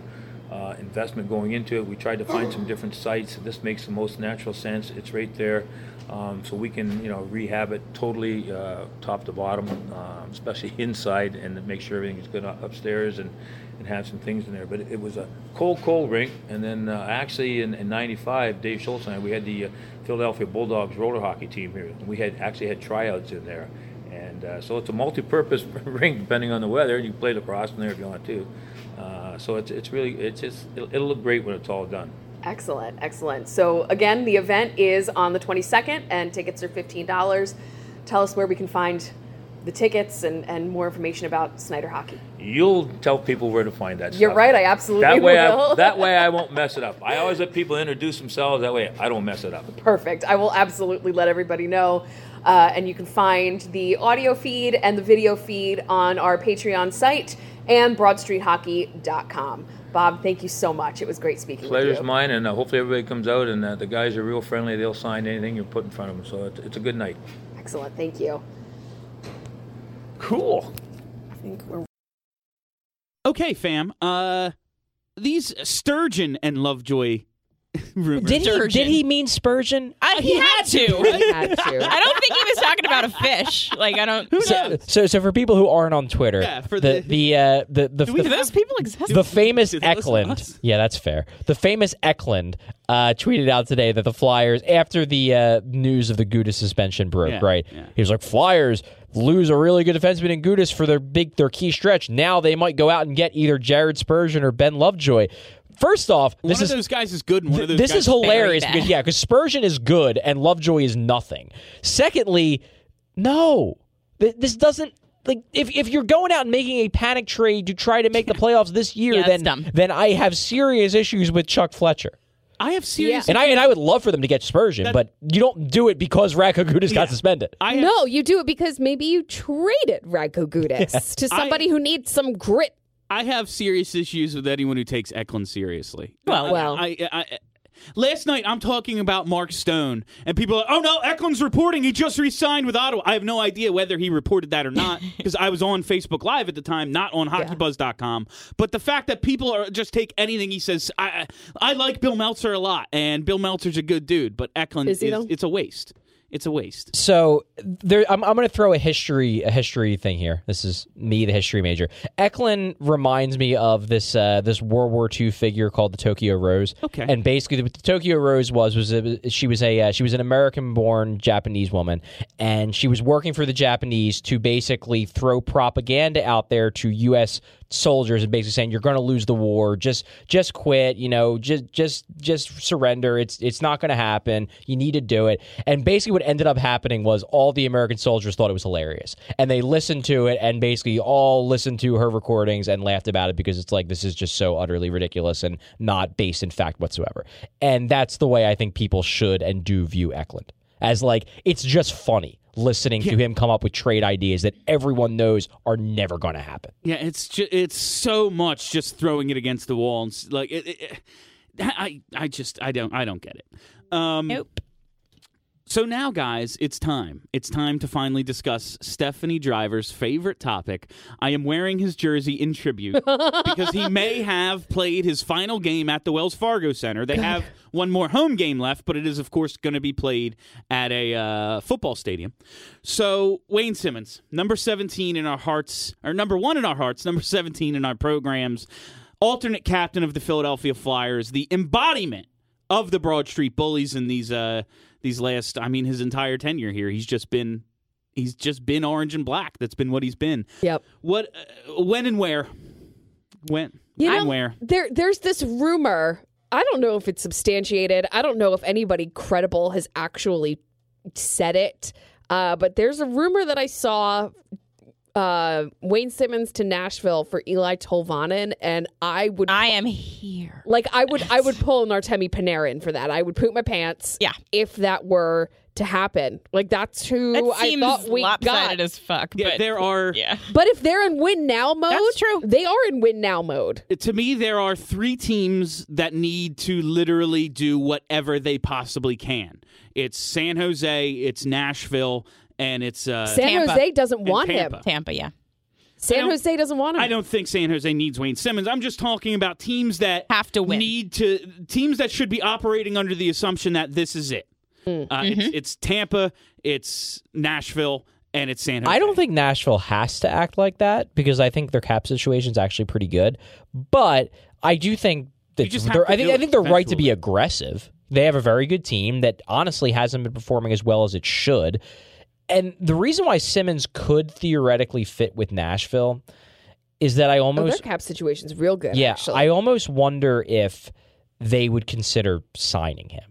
uh, investment going into it. We tried to find some different sites. This makes the most natural sense. It's right there, um, so we can you know rehab it totally uh, top to bottom, um, especially inside, and make sure everything is good upstairs and and have some things in there. But it was a cold, cold rink, and then uh, actually in, in '95, Dave Schultz and I, we had the uh, Philadelphia Bulldogs roller hockey team here. And we had actually had tryouts in there, and uh, so it's a multi-purpose rink depending on the weather. You can play lacrosse in there if you want to. Uh, so it's it's really it's just it'll, it'll look great when it's all done. Excellent, excellent. So again, the event is on the 22nd, and tickets are $15. Tell us where we can find the tickets and, and more information about Snider Hockey. You'll tell people where to find that. You're stuff. right, I absolutely That way, will. I, that way I won't mess it up. I always let people introduce themselves. That way, I don't mess it up. Perfect. I will absolutely let everybody know. Uh, and you can find the audio feed and the video feed on our Patreon site and BroadStreetHockey.com. Bob, thank you so much. It was great speaking Pleasure's with you. mine, and uh, hopefully everybody comes out. And uh, the guys are real friendly. They'll sign anything you put in front of them. So it's, it's a good night. Excellent. Thank you. Cool. I think we're Okay, fam. Uh, these Sturgeon and Lovejoy rumors. Did he, did he mean Spurgeon? I, he, had to. He had to. I don't think he was talking about a fish. Like I don't. So, so, so for people who aren't on Twitter, Yeah, for the the- the uh, the the, we the, Do those people exist? the famous Do they listen to Eklund. Yeah, that's fair. The famous Eklund uh, tweeted out today that the Flyers, after the uh, news of the Gudas suspension broke, Yeah, right? yeah. He was like, Flyers lose a really good defenseman in Gudas for their big, their key stretch. Now they might go out and get either Jared Spurgeon or Ben Lovejoy. First off, One this of is those guys is good, and one of those this guys is hilarious bad. because yeah, because Spurgeon is good and Lovejoy is nothing. Secondly, no, Th- this doesn't like if if you're going out and making a panic trade to try to make the playoffs this year, Yeah, then dumb. then I have serious issues with Chuck Fletcher. I have serious. And I and I would love for them to get Spurgeon, That- but you don't do it because Radko Gudas got suspended. I have, No, you do it because maybe you traded Radko Gudas to I- somebody who needs some grit. I have serious issues with anyone who takes Eklund seriously. Well- I- Well. I, I, last night I'm talking about Mark Stone, and people are, oh no, Eklund's reporting he just re-signed with Ottawa. I have no idea whether he reported that or not because I was on Facebook Live at the time, not on HockeyBuzz.com. But the fact that people are just take anything he says, I, I like Bill Meltzer a lot, and Bill Meltzer's a good dude, but Eklund Is though? it's a waste. It's a waste. So there, I'm, I'm going to throw a history a history thing here. This is me, the history major. Eklund reminds me of this uh, this World War II figure called the Tokyo Rose. Okay. and basically what the Tokyo Rose was was a, she was a uh, she was an American born Japanese woman, and she was working for the Japanese to basically throw propaganda out there to U.S. soldiers and basically saying you're going to lose the war. Just just quit you know just just just surrender. It's it's not going to happen. You need to do it. And basically what ended up happening was all the american soldiers thought it was hilarious. And they listened to it and basically all listened to her recordings and laughed about it because it's like this is just so utterly ridiculous and not based in fact whatsoever. And that's the way i think people should and do view eklund. As like it's just funny listening to him come up with trade ideas that everyone knows are never going to happen Yeah, it's ju- it's so much just throwing it against the wall and like it, it, it- I I just I don't I don't get it. Um, Nope. So now, guys, it's time. It's time to finally discuss Stephanie Driver's favorite topic. I am wearing his jersey in tribute because he may have played his final game at the Wells Fargo Center. They have one more home game left, but it is, of course, going to be played at a uh, football stadium. So, Wayne Simmonds, number 17 in our hearts, or number one in our hearts, number 17 in our programs, alternate captain of the Philadelphia Flyers, the embodiment of the Broad Street Bullies in these uh these last I mean his entire tenure here he's just been he's just been orange and black that's been what he's been Yep. what uh, when and where when You and where There, there's this rumor. I don't know if it's substantiated. I don't know if anybody credible has actually said it. Uh, but there's a rumor that I saw uh, Wayne Simmonds to Nashville for Eeli Tolvanen, and I would I am here. like I would I would pull an Artemi Panarin for that. I would poop my pants. Yeah. if that were to happen, like that's who That I thought we lopsided got. as fuck. yeah but there are yeah. but if they're in win now mode, That's true. They are in win now mode. to me there are three teams that need to literally do whatever they possibly can it's San Jose it's Nashville and it's uh San Tampa. Jose doesn't want Tampa. him. Tampa, yeah. San Jose doesn't want him. I don't think San Jose needs Wayne Simmonds. I'm just talking about teams that Have to win. Need to teams that should be operating under the assumption that this is it. Hmm. Uh, Mm-hmm. it's, it's Tampa, it's Nashville, and it's San Jose. I don't think Nashville has to act like that because I think their cap situation is actually pretty good. But I do think that just they're, I think do I think they're right to be aggressive. They have a very good team that honestly hasn't been performing as well as it should. And the reason why Simmonds could theoretically fit with Nashville is that I Oh, their almost cap situation's real good. yeah, actually. I almost wonder if they would consider signing him.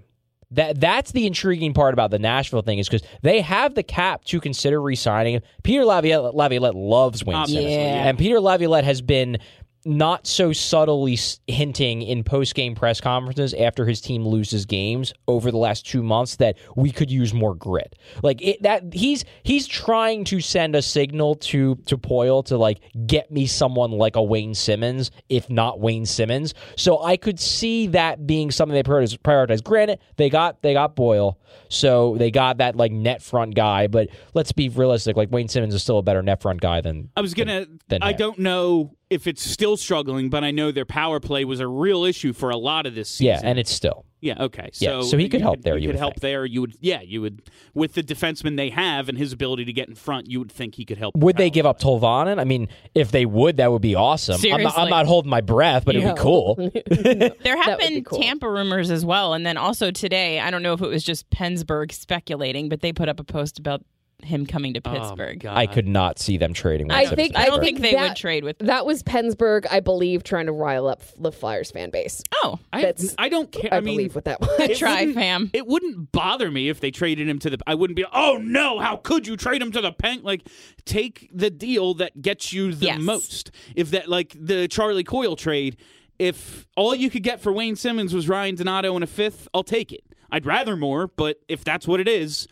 That that's the intriguing part about the Nashville thing is because they have the cap to consider re-signing him. Peter Laviolette, Laviolette loves Wayne Obviously, Simmonds, yeah. and Peter Laviolette has been not so subtly hinting in post-game press conferences after his team loses games over the last two months that we could use more grit. Like it, that, he's he's trying to send a signal to to Poile to like get me someone like a Wayne Simmonds, if not Wayne Simmonds. So I could see that being something they prioritize. Granted, they got they got Boyle, so they got that like net front guy. But let's be realistic. Like Wayne Simmonds is still a better net front guy than I was gonna. than I him. don't know if it's still struggling, but I know their power play was a real issue for a lot of this season. yeah, and it's still. Yeah. Okay. Yeah, So so he could you help there, You, you could would help think. there. You would. Yeah. You would. With the defenseman they have and his ability to get in front, you would think he could help. Would they give up Tolvanen? I mean, if they would, that would be awesome. I'm not, I'm not holding my breath, but it'd be cool. There have That be been cool. Tampa rumors as well, and then also today. I don't know if it was just PensBurgh speculating, but they put up a post about him coming to Oh, Pittsburgh. God. I could not see them trading. Wayne I Simmonds think I don't Pittsburgh. think they would that- trade with. That was PensBurgh, I believe, trying to rile up the Flyers fan base. Oh, I, That's- I don't care. I, I, mean, believe what that was. it try, wouldn't- fam. It wouldn't bother me if they traded him to the. I wouldn't be. Oh no! How could you trade him to the pen? Like, take the deal that gets you the Yes. most. If that, like the Charlie Coyle trade, if all you could get for Wayne Simmonds was Ryan Donato and a fifth, I'll take it. I'd rather more, but if that's what it is,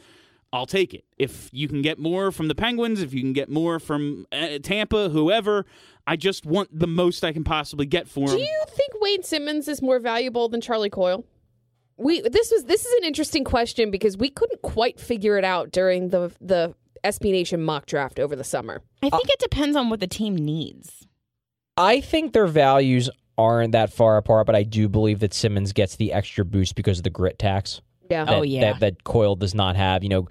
I'll take it. If you can get more from the Penguins, if you can get more from uh, Tampa, whoever, I just want the most I can possibly get for him. Do you think Wayne Simmonds is more valuable than Charlie Coyle? We this was this is an interesting question because we couldn't quite figure it out during the the SB Nation mock draft over the summer. I think it depends on what the team needs. I think their values aren't that far apart, but I do believe that Simmonds gets the extra boost because of the grit tax. Yeah. that, Oh, yeah. that, that Coyle does not have. You know,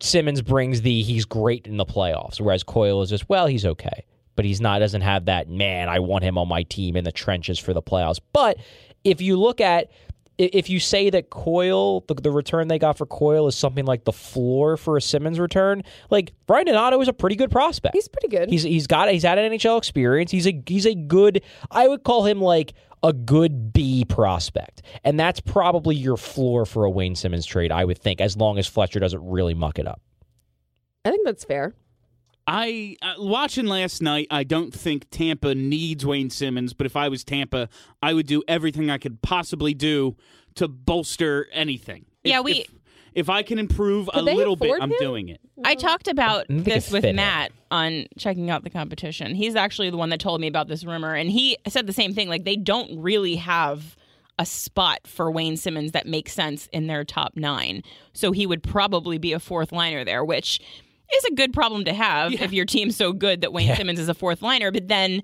Simmonds brings the he's great in the playoffs, whereas Coyle is just well, he's okay, but he's not doesn't have that man. I want him on my team in the trenches for the playoffs. But if you look at if you say that Coyle, the, the return they got for Coyle is something like the floor for a Simmonds return, like Brian Donato is a pretty good prospect. He's pretty good. He's he's got he's had an NHL experience. He's a he's a good. I would call him like a good B prospect, and that's probably your floor for a Wayne Simmonds trade. I would think, as long as Fletcher doesn't really muck it up. I think that's fair. I uh, watching last night. I don't think Tampa needs Wayne Simmonds, but if I was Tampa, I would do everything I could possibly do to bolster anything. Yeah, If- we- If, if I can improve a Could they little bit, afford I'm him? doing it. I talked about I think this it with fit. Matt on checking out the competition. He's actually the one that told me about this rumor, and he said the same thing. Like they don't really have a spot for Wayne Simmonds that makes sense in their top nine, so he would probably be a fourth liner there, which is a good problem to have if your team's so good that Wayne Simmonds is a fourth liner. But then,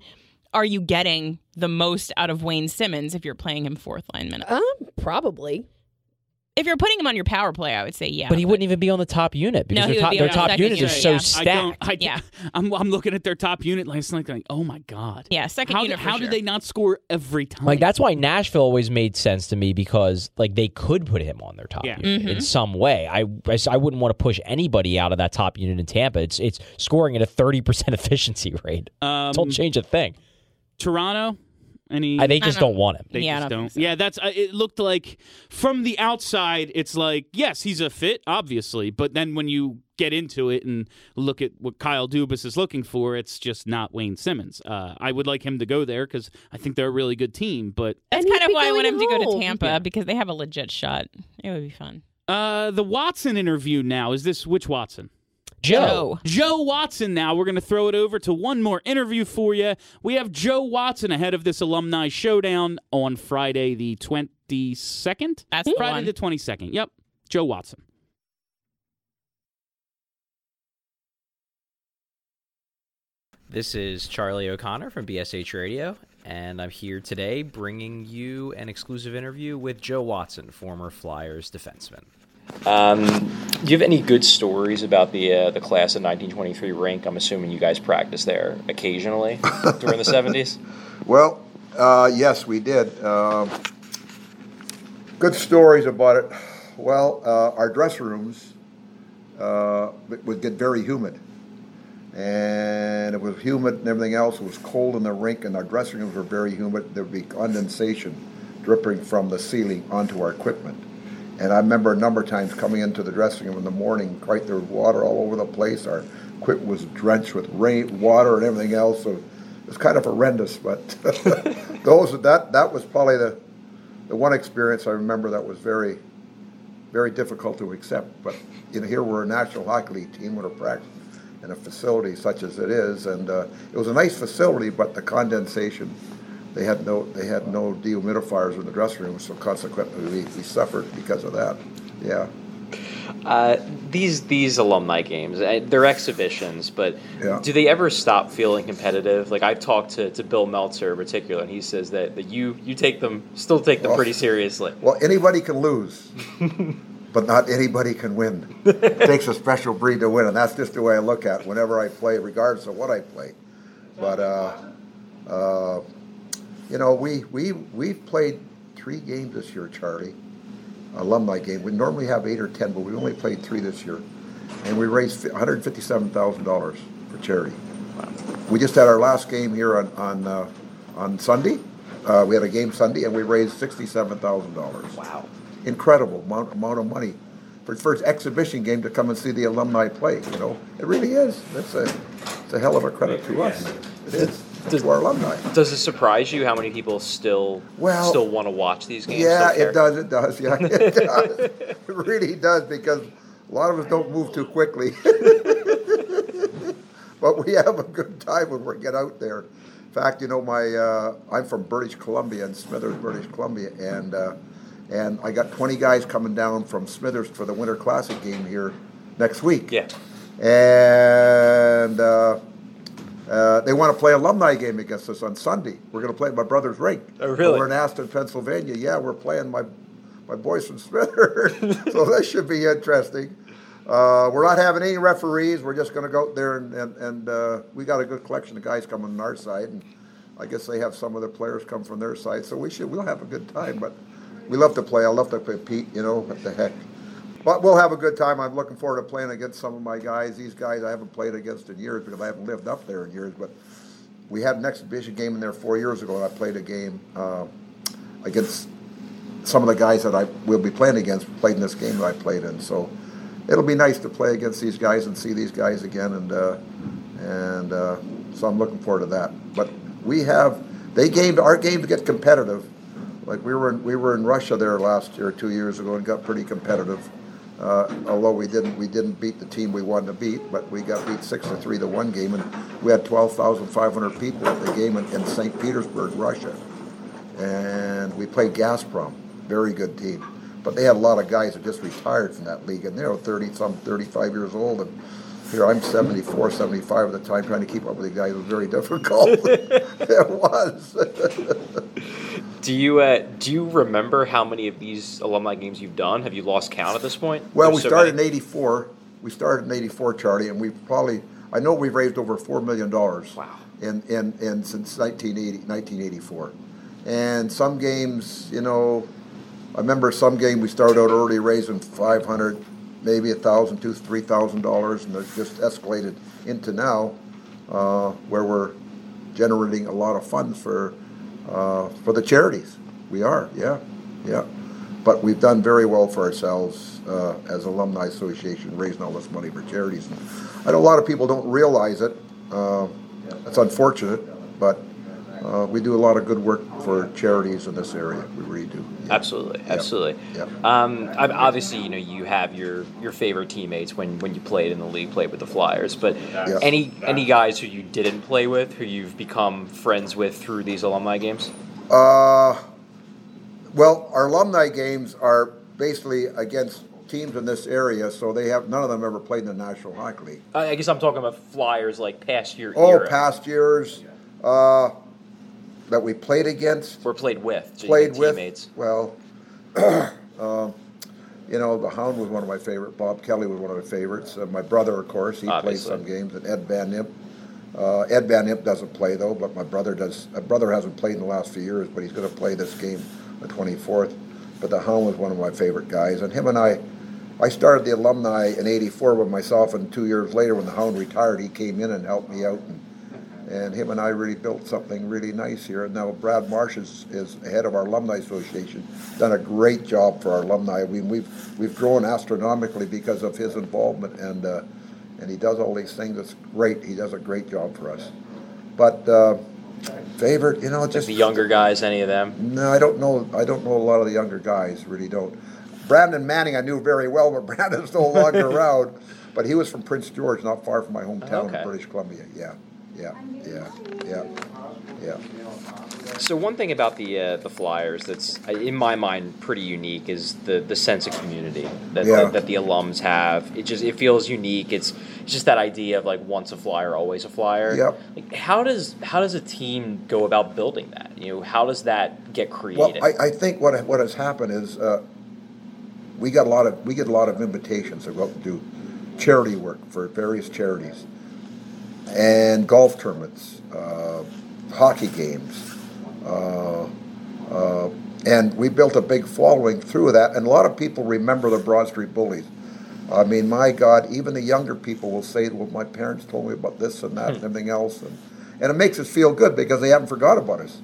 are you getting the most out of Wayne Simmonds if you're playing him fourth line minutes? Um, probably. If you're putting him on your power play, I would say yeah. But he wouldn't even be on the top unit because No, he their would top, be their the top second unit is unit, so yeah. stacked. I don't. I, Yeah. I'm, I'm looking at their top unit last night, going, "Oh my god." Yeah, second how, unit for How sure. did they not score every time? Like that's why Nashville always made sense to me because like they could put him on their top Yeah. unit Mm-hmm. in some way. I, I s- I wouldn't want to push anybody out of that top unit in Tampa. It's it's scoring at a thirty percent efficiency rate. Um, Don't change a thing. Toronto. Any? I, they just don't- don't want him. They Yeah, I just don't don't. so. Yeah, that's. Uh, it looked like from the outside, it's like yes, he's a fit, obviously, but then when you get into it and look at what Kyle Dubas is looking for, it's just not Wayne Simmonds. Uh, I would like him to go there because I think they're a really good team. But That's And kind of why I want going him to go to. Tampa Yeah. because they have a legit shot. It would be fun. uh, the Watson interview now is this which Watson? Joe. Joe Watson now. We're going to throw it over to one more interview for you. We have Joe Watson ahead of this alumni showdown on Friday the 22nd. That's the Friday one. the 22nd. Yep. Joe Watson. This is Charlie O'Connor from BSH Radio, and I'm here today bringing you an exclusive interview with Joe Watson, former Flyers defenseman. Um, do you have any good stories about the uh, the class of 1923 rink? I'm assuming you guys practice there occasionally during the 70s. Well, uh, yes, we did. Um good stories about it. Well, uh, our dress rooms uh, would get very humid, and it was humid and everything else. It was cold in the rink, and our dressing rooms were very humid. There would be condensation dripping from the ceiling onto our equipment. And I remember a number of times coming into the dressing room in the morning, quite there was water all over the place. Our equipment was drenched with rain, water, and everything else. So it was kind of horrendous. But those that that was probably the the one experience I remember that was very very difficult to accept. But you know, here we're a National Hockey League team with a practice in a facility such as it is, and uh, it was a nice facility, but the condensation. They had no they had no dehumidifiers in the dressing room, so consequently we, we suffered because of that. Yeah. Uh, these these alumni games, they're exhibitions, but Yeah. do they ever stop feeling competitive? Like I've talked to, to Bill Meltzer in particular, and he says that, that you you take them still take them Well- pretty seriously. Well, anybody can lose, but not anybody can win. It takes a special breed to win, and that's just the way I look at it whenever I play, regardless of what I play. But uh, uh, you know, we we we've played three games this year, Charlie. Alumni game. We normally have eight or ten, but we only played three this year, and we raised one hundred fifty-seven thousand dollars for charity. Wow. We just had our last game here on on uh, on Sunday. Uh, we had a game Sunday, and we raised sixty-seven thousand dollars. Wow. Incredible amount, amount of money for first exhibition game to come and see the alumni play. You know, it really is. That's a it's a hell of a credit to us. It is to our alumni. Does it surprise you how many people still Well- still want to watch these games? Yeah, it does. It does. Yeah, it does. It really does because a lot of us don't move too quickly. but we have a good time when we get out there. In fact, you know, my uh, I'm from British Columbia in Smithers, British Columbia, and uh, and I got 20 guys coming down from Smithers for the Winter Classic game here next week. Yeah. And uh, uh, they want to play alumni game against us on Sunday. We're going to play at my brother's rink. Oh, really? We're in Aston, Pennsylvania. Yeah, we're playing my my boys from Smithers, so this should be interesting. Uh, we're not having any referees. We're just going to go out there and and, and uh, we got a good collection of guys coming on our side, and I guess they have some of the players come from their side. So we should we'll have a good time. But we love to play. I love to play Pete. You know what the heck. But we'll have a good time. I'm looking forward to playing against some of my guys. These guys I haven't played against in years because I haven't lived up there in years. But we had an exhibition game in there four years ago, and I played a game uh, against some of the guys that I will be playing against. Played in this game that I played in, so it'll be nice to play against these guys and see these guys again. And uh, and uh, so I'm looking forward to that. But we have they gamed our games get competitive. Like we were in, we were in Russia there last year, two years ago, and got pretty competitive. Uh, although we didn't we didn't beat the team we wanted to beat, but we got beat six to three to one game, and we had twelve thousand five hundred people at the game in, in St. Petersburg, Russia, and we played Gazprom, very good team. But they had a lot of guys that just retired from that league, and they were 30 some 35 years old, and here I'm 74, 75 at the time, trying to keep up with the guys was very difficult. it was. Do you uh, do you remember how many of these alumni games you've done? Have you lost count at this point? Well, There's we so started many. in '84. We started in '84, Charlie, and we probably I know we've raised over four million dollars. Wow. In, in in since 1980, 1984, and some games, you know, I remember some game we started out early raising 500, maybe a thousand, two, three thousand dollars, and it just escalated into now, uh, where we're generating a lot of funds for uh, for the charities. We are, yeah, yeah. But we've done very well for ourselves uh, as Alumni Association, raising all this money for charities. And I know a lot of people don't realize it. Uh, it's unfortunate, but uh, we do a lot of good work for charities in this area. We really do. Yeah. Absolutely, absolutely. Yeah. Um, obviously, you know you have your, your favorite teammates when, when you played in the league, played with the Flyers. But any any guys who you didn't play with, who you've become friends with through these alumni games? Uh, well, our alumni games are basically against teams in this area, so they have none of them ever played in the National Hockey League. I I guess I'm talking about Flyers like past year. Oh, era, past years uh, that we played against, or played with, played with. teammates. Well, uh, you know, the Hound was one of my favorite. Bob Kelly was one of my favorites. Uh, my brother, of course, he Obviously. played some games. And Ed Van Impe. Uh, Ed Van Impe doesn't play though, but my brother does. My brother hasn't played in the last few years, but he's going to play this game, the 24th. But the Hound was one of my favorite guys, and him and I. I started the alumni in '84 with myself, and two years later, when the Hound retired, he came in and helped me out, and, and him and I really built something really nice here. And now Brad Marsh is, is head of our alumni association, done a great job for our alumni. I mean, we've we've grown astronomically because of his involvement, and uh, and he does all these things. It's great. He does a great job for us. But uh, favorite, you know, Just just the younger guys, any of them? no, I don't know. I don't know a lot of the younger guys. Really don't. Brandon Manning, I knew very well, but Brandon's no longer around. But he was from Prince George, not far from my hometown Okay. in British Columbia. Yeah, yeah, yeah, yeah, yeah. So one thing about the uh, the Flyers that's uh, in my mind pretty unique is the, the sense of community that, Yeah. that, that the alums have. It just it feels unique. It's, it's just that idea of like once a Flyer, always a Flyer. Yep. Like how does how does a team go about building that? You know, how does that get Well, created? I, I think what what has happened is uh, we got a lot of we get a lot of invitations to go out and do charity work for various charities and golf tournaments, uh, hockey games, uh, uh, and we built a big following through that. And a lot of people remember the Broad Street Bullies. I mean, my God, even the younger people will say, "Well, my parents told me about this and that and everything else," and and it makes us feel good because they haven't forgot about us.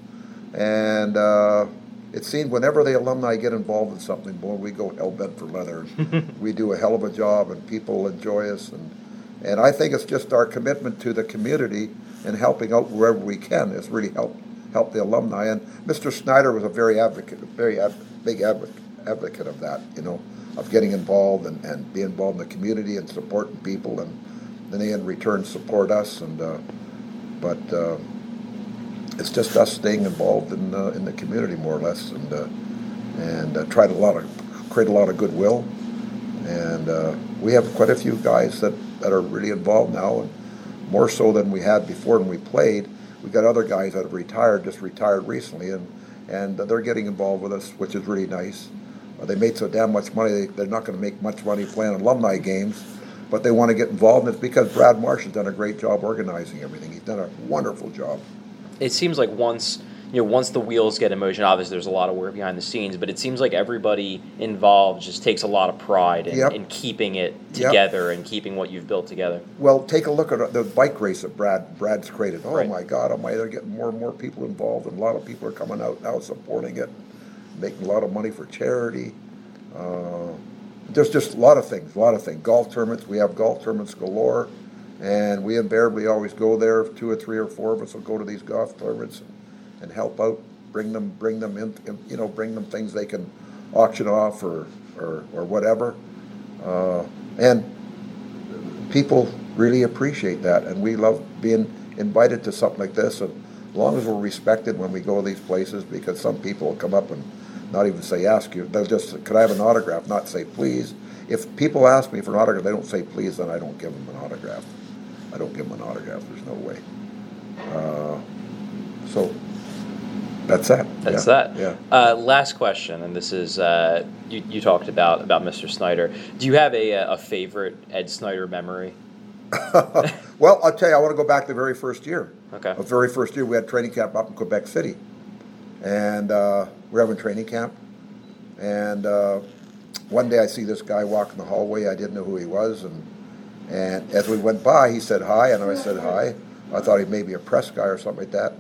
And uh, it seems whenever the alumni get involved in something, boy, we go hell bent for leather. we do a hell of a job, and people enjoy us. And and I think it's just our commitment to the community and helping out wherever we can. has really helped help the alumni. And Mr. Snider was a very advocate, a very ad, big advocate, advocate of that. You know, of getting involved and, and being involved in the community and supporting people, and then they in return support us. And uh, but. Uh, it's just us staying involved in uh, in the community more or less, and uh, and uh, tried a lot of create a lot of goodwill, and uh, we have quite a few guys that, that are really involved now, and more so than we had before when we played. We got other guys that have retired, just retired recently, and and they're getting involved with us, which is really nice. Uh, they made so damn much money; they, they're not going to make much money playing alumni games, but they want to get involved, and it's because Brad Marsh has done a great job organizing everything. He's done a wonderful job. it seems like once you know once the wheels get in motion obviously there's a lot of work behind the scenes but it seems like everybody involved just takes a lot of pride in, Yep. in keeping it Yep. together and keeping what you've built together Well, take a look at the bike race that Brad Brad's created. Oh Right. my God, am I? They're getting more and more people involved, and a lot of people are coming out now supporting it, making a lot of money for charity. Uh, there's just a lot of things, a lot of things. Golf tournaments, we have golf tournaments galore, and we invariably always go there. Two or three or four of us will go to these golf tournaments and, and help out, bring them, bring them in, in, you know, bring them things they can auction off or or, or whatever. Uh, and people really appreciate that, and we love being invited to something like this. And as long as we're respected when we go to these places, because some people will come up and not even say ask you, they'll just could I have an autograph, not say please. If people ask me for an autograph, they don't say please, then I don't give them an autograph. I don't give them an autograph. There's no way. Uh, so that's that. That's Yeah. that. Yeah. Uh, last question, and this is uh, you, you talked about about Mr. Snider. Do you have a, a favorite Ed Snider memory? well, I'll tell you, I want to go back to the very first year. Okay. The very first year, we had training camp up in Quebec City, and uh, we're having training camp. And uh, one day, I see this guy walk in the hallway. I didn't know who he was, and and as we went by, he said hi, and I said hi. I thought he may be a press guy or something like that.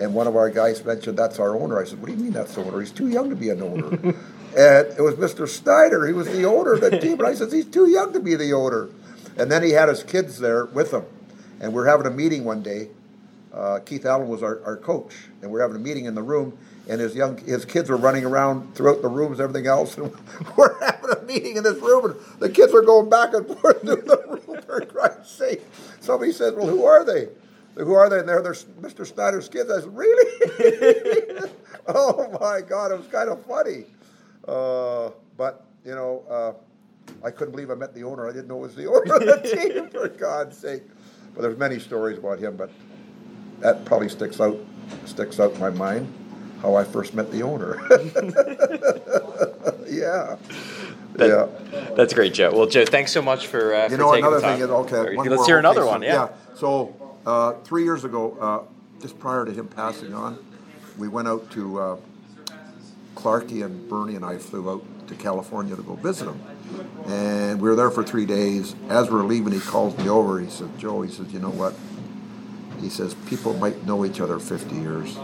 And one of our guys mentioned that's our owner. I said, "What do you mean that's the owner? He's too young to be an owner." and it was Mr. Snider. He was the owner of the team. And I said, "He's too young to be the owner." And then he had his kids there with him, and we're having a meeting one day. Uh, Keith Allen was our, our coach, and we're having a meeting in the room, and his young his kids were running around throughout the rooms, everything else, and we're having a meeting in this room, and the kids are going back and forth through the room. For Christ's sake! Somebody says, "Well, who are they?" Who are they? And they're, they're Mr. Snider's kids. I said, "Really?" oh my God! It was kind of funny, uh, but you know. Uh, I couldn't believe I met the owner. I didn't know it was the owner of the team, for God's sake. But there's many stories about him, but that probably sticks out sticks out in my mind how I first met the owner. yeah. That- yeah. That's great, Joe. Well, Joe, thanks so much for uh, You for know, taking another the time. thing is okay. One let's hear okay, another so- one. Yeah. So uh, three years ago, uh, just prior to him passing on, we went out to uh, Clarky and Bernie and I flew out to California to go visit him, and we were there for three days. As we were leaving, he calls me over. He said, "Joe," he says, "You know what?" He says, "People might know each other 50 years."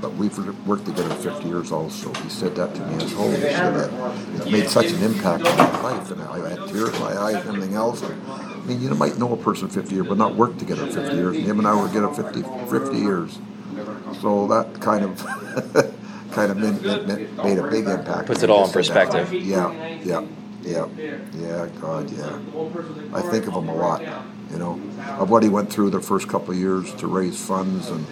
But we've worked together 50 years also. He said that to me. Said, holy shit, it made such an impact on my life. And I had tears in my eyes and everything else. I mean, you might know a person 50 years, but not work together 50 years. And him and I were together 50, 50 years. So that kind of kind of made, made, made a big impact. Puts it all in that. perspective. Yeah, yeah, yeah, yeah, God, yeah. I think of him a lot, you know, of what he went through the first couple of years to raise funds. And,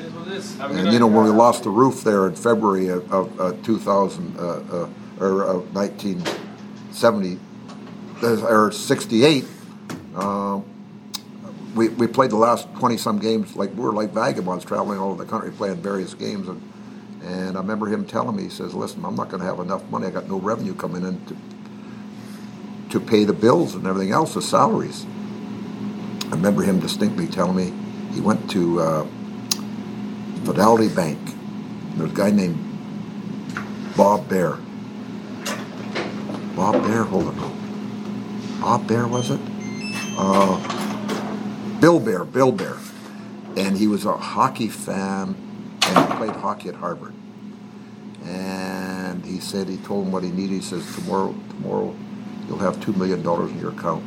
and you know, when we lost the roof there in February of, of uh, 2000, uh, uh, or uh, 1970, uh, or 68, um, we, we played the last 20 some games like we were like vagabonds traveling all over the country playing various games and and I remember him telling me he says listen I'm not going to have enough money I got no revenue coming in to to pay the bills and everything else the salaries. I remember him distinctly telling me he went to uh, Fidelity Bank. There's a guy named Bob Bear. Bob Bear hold on. Bob Bear was it uh, Bill Bear, Bill Bear, and he was a hockey fan, and he played hockey at Harvard. And he said he told him what he needed. He says tomorrow, tomorrow, you'll have two million dollars in your account.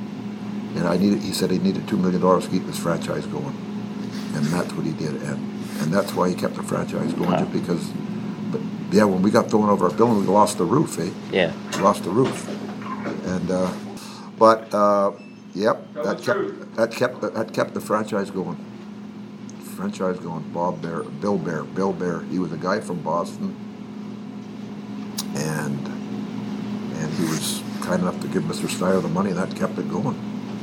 And I needed. He said he needed two million dollars to keep his franchise going, and that's what he did. And and that's why he kept the franchise going, just because. But yeah, when we got thrown over our building, we lost the roof. Eh? Yeah. We lost the roof, and uh, but uh, yep, that kept that kept that kept the franchise going. Franchise going. Bob Bear, Bill Bear, Bill Bear. He was a guy from Boston, and and he was kind enough to give Mr. Snider the money, and that kept it going.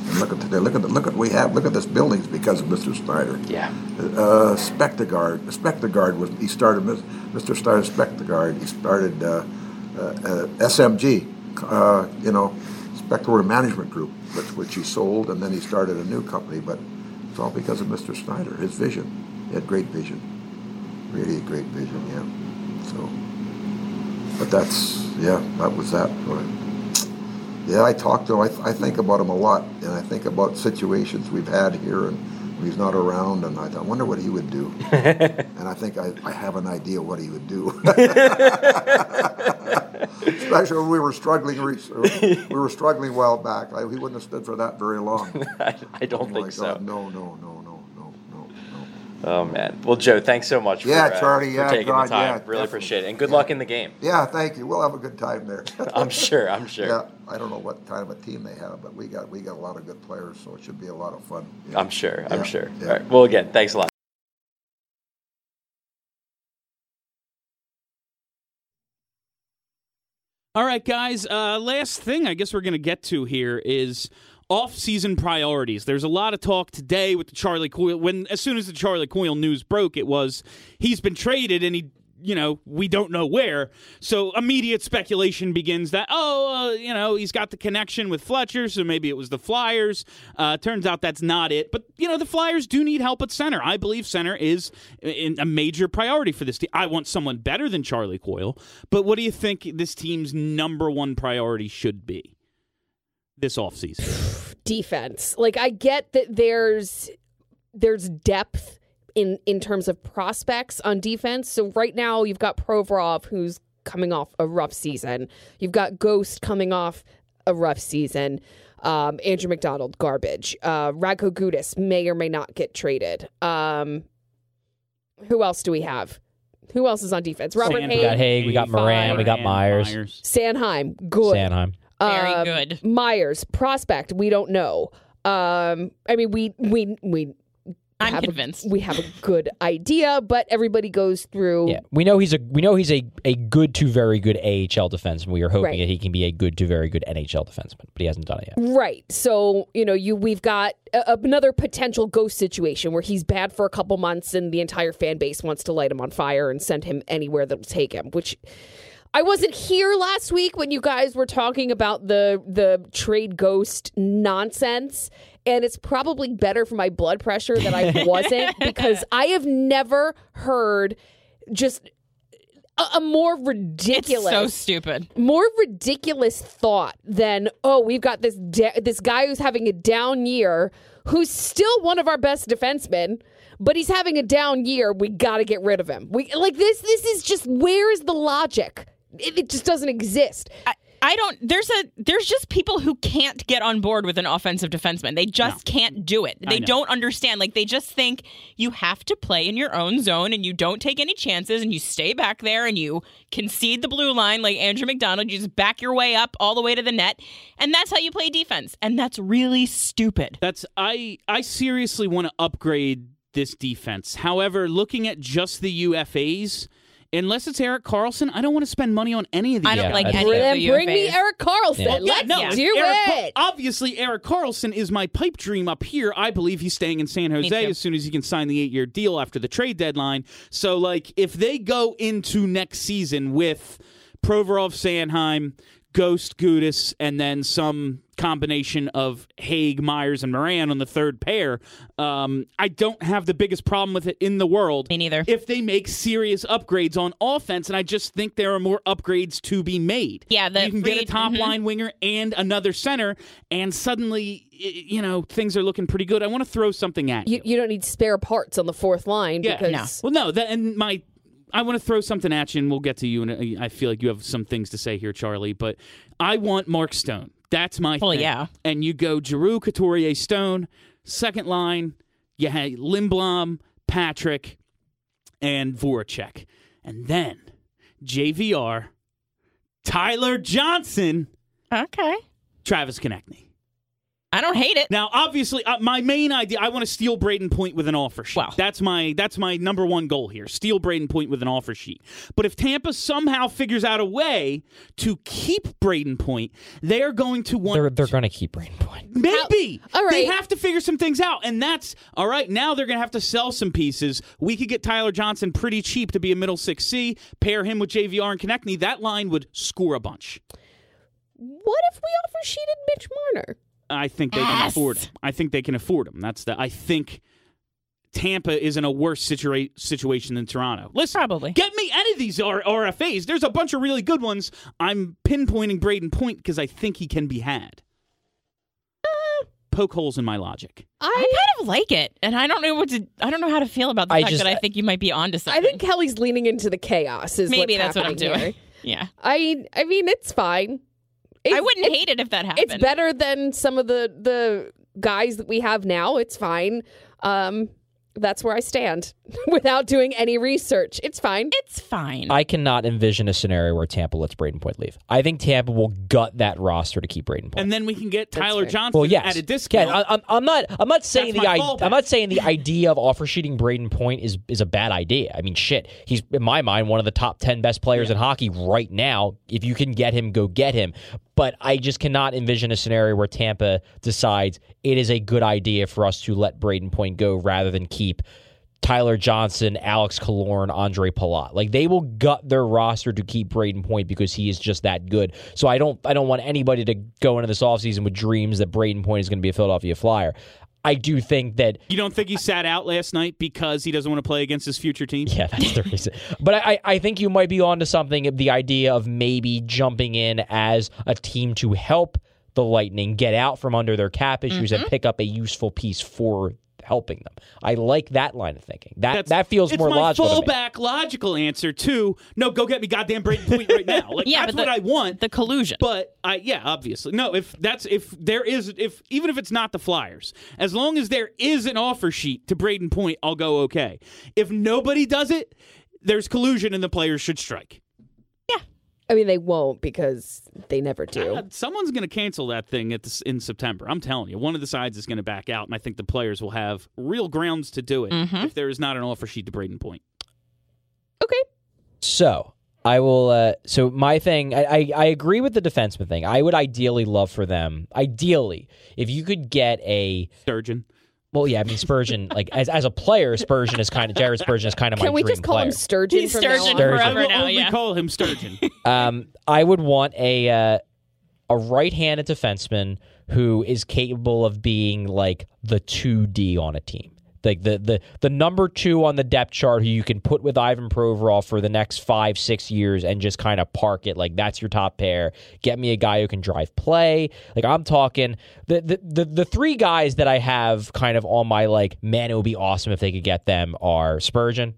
And look at today. Look at the, look at we have. Look at this building it's because of Mr. Snider. Yeah. Uh, Spectacor. Spectacor was he started Mr. Snider Spectacor. He started uh, uh, uh, SMG. Uh, you know, Spectacor Management Group, which which he sold, and then he started a new company. But it's all because of Mr. Snider. His vision. He had great vision. Really a great vision. Yeah. So. But that's yeah. That was that. Yeah, I talk to him. I, th- I think about him a lot, and I think about situations we've had here, and he's not around, and I, I wonder what he would do. and I think I, I have an idea what he would do. Especially we were struggling, we were struggling a while back. I, he wouldn't have stood for that very long. I, I don't Oh think so. No, no, no, no, no, no, no. Oh man. Well, Joe, thanks so much. Yeah, for, uh, Charlie, for yeah, taking God, the time. yeah, really definitely. appreciate it, and good luck in the game. Yeah, thank you. We'll have a good time there. I'm sure. I'm sure. Yeah, I don't know what kind of a team they have, but we got we got a lot of good players, so it should be a lot of fun. Yeah. I'm sure. I'm sure. yeah. All right. Well, again, thanks a lot. All right, guys. Uh, last thing I guess we're going to get to here is off-season priorities. There's a lot of talk today with the Charlie Coyle. When as soon as the Charlie Coyle news broke, it was he's been traded and he, you know, we don't know where. So immediate speculation begins that oh, uh, you know, he's got the connection with Fletcher, so maybe it was the Flyers. Uh, turns out that's not it. But you know, the Flyers do need help at center. I believe center is a major priority for this team. I want someone better than Charlie Coyle. But what do you think this team's number one priority should be this offseason? defense. Like I get that there's there's depth in in terms of prospects on defense. So right now you've got Provorov who's coming off a rough season. You've got Ghost coming off a rough season. Um, Andrew MacDonald, garbage. Uh, Radko Gudas may or may not get traded. Um, who else do we have? Who else is on defense? Robert Sandberg. We got Haig, Haig, we got Morin, we got Myers, Sanheim, good. Sanheim. Very Um, good. Myers, prospect, we don't know. Um, I mean, we we we. I'm have convinced. A, we have a good idea, but everybody goes through. Yeah, we know he's a we know he's a, a good to very good AHL defenseman. We are hoping Right. that he can be a good to very good NHL defenseman, but he hasn't done it yet. Right. So, you know, you we've got a, another potential ghost situation where he's bad for a couple months and the entire fan base wants to light him on fire and send him anywhere that'll take him, which I wasn't here last week when you guys were talking about the the trade ghost nonsense and it's probably better for my blood pressure that I wasn't because I have never heard just a, a more It's ridiculous so stupid. more ridiculous thought than oh we've got this da- this guy who's having a down year who's still one of our best defensemen but he's having a down year. We got to get rid of him. We like this this is just where is the logic? It, it just doesn't exist. I, I don't. There's a. There's just people who can't get on board with an offensive defenseman. They just can't do it. They don't understand. Like they just think you have to play in your own zone and you don't take any chances and you stay back there and you concede the blue line like Andrew MacDonald. You just back your way up all the way to the net, and that's how you play defense. And that's really stupid. That's I I seriously want to upgrade this defense. However, looking at just the UFAs, unless it's Erik Karlsson, I don't want to spend money on any of these. I don't Yeah, like any of then the bring me UFAs. Erik Karlsson Yeah. let's no, do Eric Car- it obviously, Erik Karlsson is my pipe dream up here. I believe he's staying in San Jose too. as soon as he can sign the eight-year deal after the trade deadline. So, like, if they go into next season with Provorov, Sanheim, Ghost, Gudas, and then some combination of Haig, Myers, and Morin on the third pair, um, I don't have the biggest problem with it in the world. Me neither. If they make serious upgrades on offense, and I just think there are more upgrades to be made. Yeah, the you can get a Reed- top mhm. line winger and another center, and suddenly, you know, things are looking pretty good. I want to throw something at you. you, you don't need spare parts on the fourth line Yeah, because Well, no, that and my. I want to throw something at you, and we'll get to you. And I feel like you have some things to say here, Charlie. But I want Mark Stone. That's my. Well, thing. yeah. And you go Giroux, Couturier, Stone. Second line, you had Lindblom, Patrick, and Voracek, and then JVR, Tyler Johnson, Okay. Travis Konecny. I don't hate it. Now, obviously, uh, my main idea I want to steal Brayden Point with an offer sheet. Wow. That's my that's my number one goal here. Steal Brayden Point with an offer sheet. But if Tampa somehow figures out a way to keep Brayden Point, they're going to want They're they're going to keep Brayden Point. Maybe. How- all They have to figure some things out. And that's all right. Now they're going to have to sell some pieces. We could get Tyler Johnson pretty cheap to be a middle 6C, pair him with JVR and Konecny. That line would score a bunch. what if we offer sheeted Mitch Marner I think they can Yes. afford him. I think they can afford him. That's the. I think Tampa is in a worse situa- situation than Toronto. Listen, Probably. get me any of these R- RFAs. There's a bunch of really good ones. I'm pinpointing Brayden Point because I think he can be had. Uh. Poke holes in my logic. I I kind of like it, and I don't know what to. I don't know how to feel about the I fact just- that I think you might be onto something. I something. think Kelly's leaning into the chaos is maybe what's that's what I'm happening doing. here. Yeah, I I mean it's fine. I wouldn't hate it if that happened. It's better than some of the the guys that we have now. It's fine. Um, that's where I stand without doing any research. It's fine. It's fine. I cannot envision a scenario where Tampa lets Brayden Point leave. I think Tampa will gut that roster to keep Brayden Point. And then we can get Tyler fair. Johnson well, yes. at a discount. Yeah, I, I'm, I'm not. I'm not saying That's the. I, I'm not saying the idea of offer sheeting Brayden Point is is a bad idea. I mean, shit. He's in my mind one of the top ten best players in hockey right now. If you can get him, go get him. But I just cannot envision a scenario where Tampa decides it is a good idea for us to let Brayden Point go rather than keep Tyler Johnson, Alex Killorn, Ondrej Palat. Like they will gut their roster to keep Brayden Point because he is just that good. So I don't I don't want anybody to go into this offseason with dreams that Brayden Point is going to be a Philadelphia Flyer. I do think that you don't think he sat out last night because he doesn't want to play against his future team? yeah, that's the reason. But I, I think you might be onto something. The idea of maybe jumping in as a team to help the Lightning get out from under their cap issues and mm-hmm. pick up a useful piece for helping them. I like that line of thinking. That That's- that feels it's more logical. fallback logical answer to no. Go get me goddamn Brayden Point right now. Like Yeah, that's but what I want. the collusion. But I yeah, obviously. No, if that's if there is if even if it's not the Flyers, as long as there is an offer sheet to Brayden Point, I'll go okay. If nobody does it, there's collusion and the players should strike. Yeah, I mean, they won't because they never do. Uh, Someone's going to cancel that thing at the, in September. I'm telling you, one of the sides is going to back out, and I think the players will have real grounds to do it Mhm. if there is not an offer sheet to Brayden Point. Okay. So I will. Uh, so my thing, I, I I agree with the defenseman thing. I would ideally love for them, ideally, if you could get a Sturgeon. Well, yeah, I mean Spurgeon, like as as a player, Spurgeon is kind of Jared Spurgeon is kind of my Can we dream just call player. him Sturgeon He's from Sturgeon now on? Sturgeon. I forever will now. only Yeah. call him Sturgeon. Um, I would want a uh, a right-handed defenseman who is capable of being like the two D on a team, like the the the number two on the depth chart, who you can put with Ivan Provorov for the next five six years and just kind of park it. Like that's your top pair. Get me a guy who can drive play. Like I'm talking the the the, the three guys that I have kind of on my like man, it would be awesome if they could get them are Spurgeon,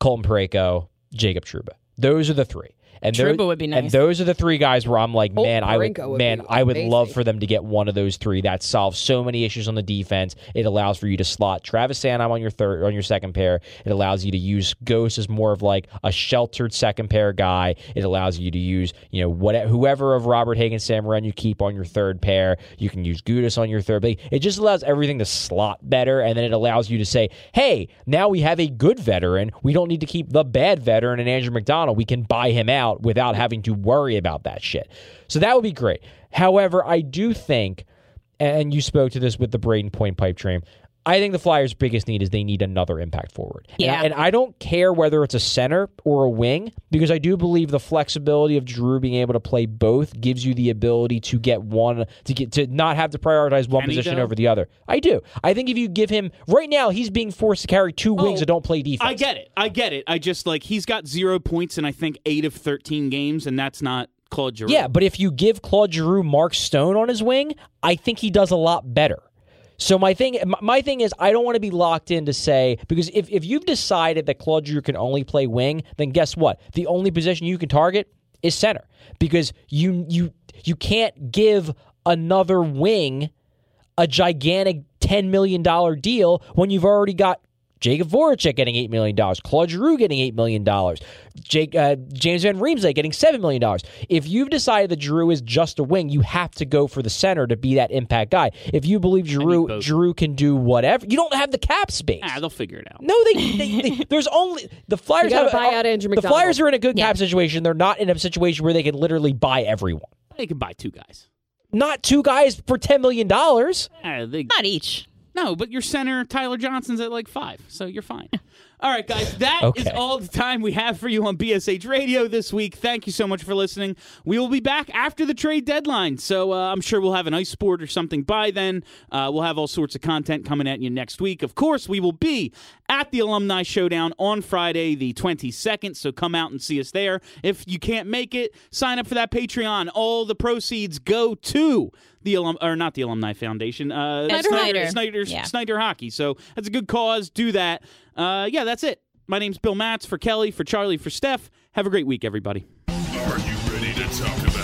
Colton Parayko, Jacob Trouba. Those are the three. And would be And those are the three guys where I'm like, Oh, man, I would, would man, I would love for them to get one of those three. That solves so many issues on the defense. It allows for you to slot Travis Sanheim on your third, on your second pair. It allows you to use Ghost as more of like a sheltered second pair guy. It allows you to use, you know, whatever, whoever of Robert Hagan Sam Wren you keep on your third pair. You can use Gudas on your third. But it just allows everything to slot better, and then it allows you to say, hey, now we have a good veteran. We don't need to keep the bad veteran and Andrew MacDonald. We can buy him out without having to worry about that shit. So that would be great. However, I do think, and you spoke to this with the Brayden Point pipe dream. I think the Flyers' biggest need is they need another impact forward. And I- Yeah. And, I don't care whether it's a center or a wing because I do believe the flexibility of Drew being able to play both gives you the ability to get one to get to not have to prioritize one Can position over the other. I do. I think if you give him right now, he's being forced to carry two oh, wings Oh, that don't play defense. I get it. I get it. I just like he's got zero points in I think eight of thirteen games, and that's not Claude Giroux. Yeah, but if you give Claude Giroux Mark Stone on his wing, I think he does a lot better. So my thing, my- thing is, I don't want to be locked in to say because if if you've decided that Claude Giroux can only play wing, then guess what? The only position you can target is center because you you you can't give another wing a gigantic ten million dollar deal when you've already got Jakub Voracek getting eight million dollars, Claude Giroux getting eight million dollars, Jake uh, James Van Riemsdyk getting seven million dollars. If you've decided that Giroux is just a wing, you have to go for the center to be that impact guy. If you believe Giroux. Giroux can do whatever, you don't have the cap space. ah, they'll figure it out. No, they, they, they there's only the Flyers You gotta have buy out Andrew The Flyers are in a good Yeah. cap situation. They're not in a situation where they can literally buy everyone. They can buy two guys. Not two guys for ten million dollars. Ah, they, Not each. No, but your center Tyler Johnson's at like five, so you're fine. All right, guys, that is Okay. all the time we have for you on BSH Radio this week. Thank you so much for listening. We will be back after the trade deadline, so uh, I'm sure we'll have an ice sport or something by then. Uh, we'll have all sorts of content coming at you next week. Of course, we will be at the Alumni Showdown on Friday, the 22nd, so come out and see us there. If you can't make it, sign up for that Patreon. All the proceeds go to the alum or not the Alumni Foundation, uh, Snider Snider, Hockey. Snider, Yeah. Snider Hockey. So that's a good cause. Do that. Uh, yeah, that's it. My name's Bill Matz for Kelly, for Charlie, for Steph. Have a great week, everybody. Are you ready to talk about